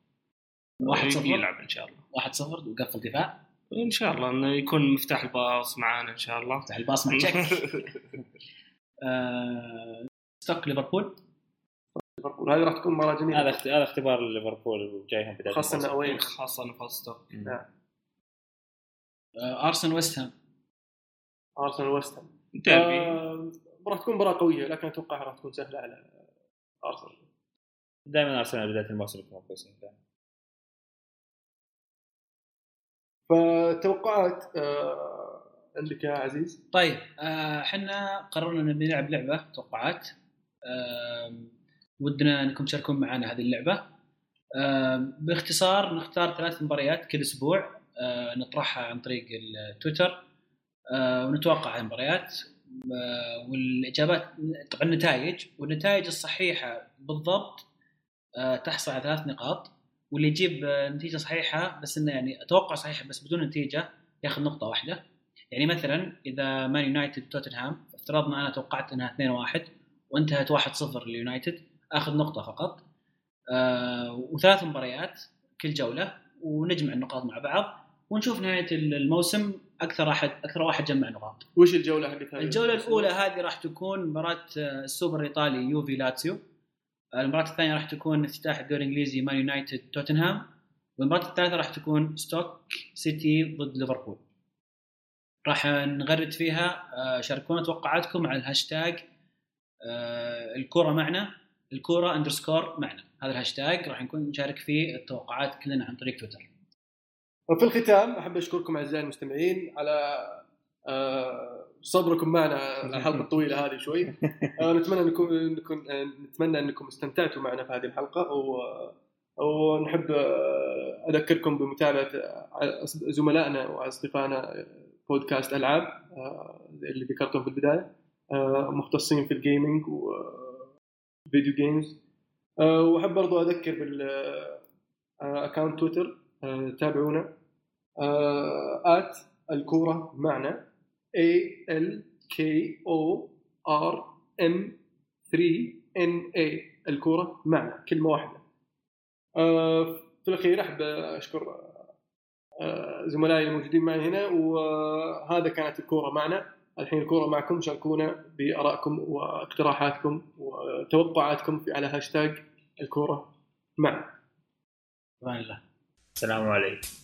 واحد صفر. يلعب إن شاء الله. 1 0 وقفل دفاع. إن شاء الله إنه يكون مفتاح الباص معانا إن شاء الله. افتح الباص مع تشيك آه، ستوك ليفربول. ليفربول. هذه راح تكون مباراة جميلة. هذا اخت- هذا اختبار ليفربول وجايهم بداية خاصة انه away خاصة ستوك آه، ارسنال ويست هام ارسنال ويست هام آه، راح تكون مباراة قوية لكن أتوقع راح تكون سهلة على ارسنال دائما ارسنال بداية الموسم يكونوا كويسين. فتوقعات آه، عندك يا عزيز؟ طيب آه، إحنا قررنا نبي نلعب لعبة توقعات. ودنا إنكم تشاركون معنا هذه اللعبة. باختصار نختار ثلاث مباريات كل أسبوع. آه، نطرحها عن طريق التويتر. آه، ونتوقع المباريات. آه، والإجابات طبعا النتائج والنتائج الصحيحة بالضبط آه، تحصل على ثلاث نقاط. واللي يجيب آه، نتيجة صحيحة بس إنه يعني أتوقع صحيحه بس بدون نتيجة ياخذ نقطة واحدة. يعني مثلا إذا مان يونايتد توتنهام افترضنا أنا توقعت إنها 2-1 وانتهت 1-0 لليونايتد آخذ نقطة فقط. آه وثلاث مباريات كل جولة ونجمع النقاط مع بعض ونشوف نهاية الموسم أكثر أحد أكثر واحد جمع نقاط. وش الجولة حقت هذه؟ الجولة الأولى هذه راح تكون مباراة آه، السوبر الإيطالي يوفي لاتسيو. المباراة الثانية راح تكون افتتاح الدوري الإنجليزي مان يونايتد توتنهام والمباراة الثالثة راح تكون ستوك سيتي ضد ليفربول. راح نغرد فيها آه، شاركونا توقعاتكم على الهاشتاج آه، الكرة معنا الكرة underscore معنا. هذا الهاشتاج راح نكون نشارك فيه التوقعات كلنا عن طريق تويتر. وفي الختام أحب أشكركم أعزائي المستمعين على آه، صبركم معنا الحلقة الطويلة هذه شوي. آه، نتمنى انكم نكون آه، نتمنى أنكم استمتعتوا معنا في هذه الحلقة و ونحب آه، أذكركم بمتابعه زملائنا وأصدقائنا بودكاست ألعاب اللي ذكرتهم في البداية مختصين في ال gaming و video games وأحب برضو أذكر بال account تويتر آه، تابعونا at الكورة معنا. A L K O R M 3 N A. الكورة معنا كلمة واحدة. آه، في الأخير أحب أشكر آه، زملائي الموجودين معي هنا وهذا كانت الكورة معنا. الحين الكورة معكم شاركونا بآرائكم واقتراحاتكم وتوقعاتكم على هاشتاج الكورة معنا. الله السلام عليكم.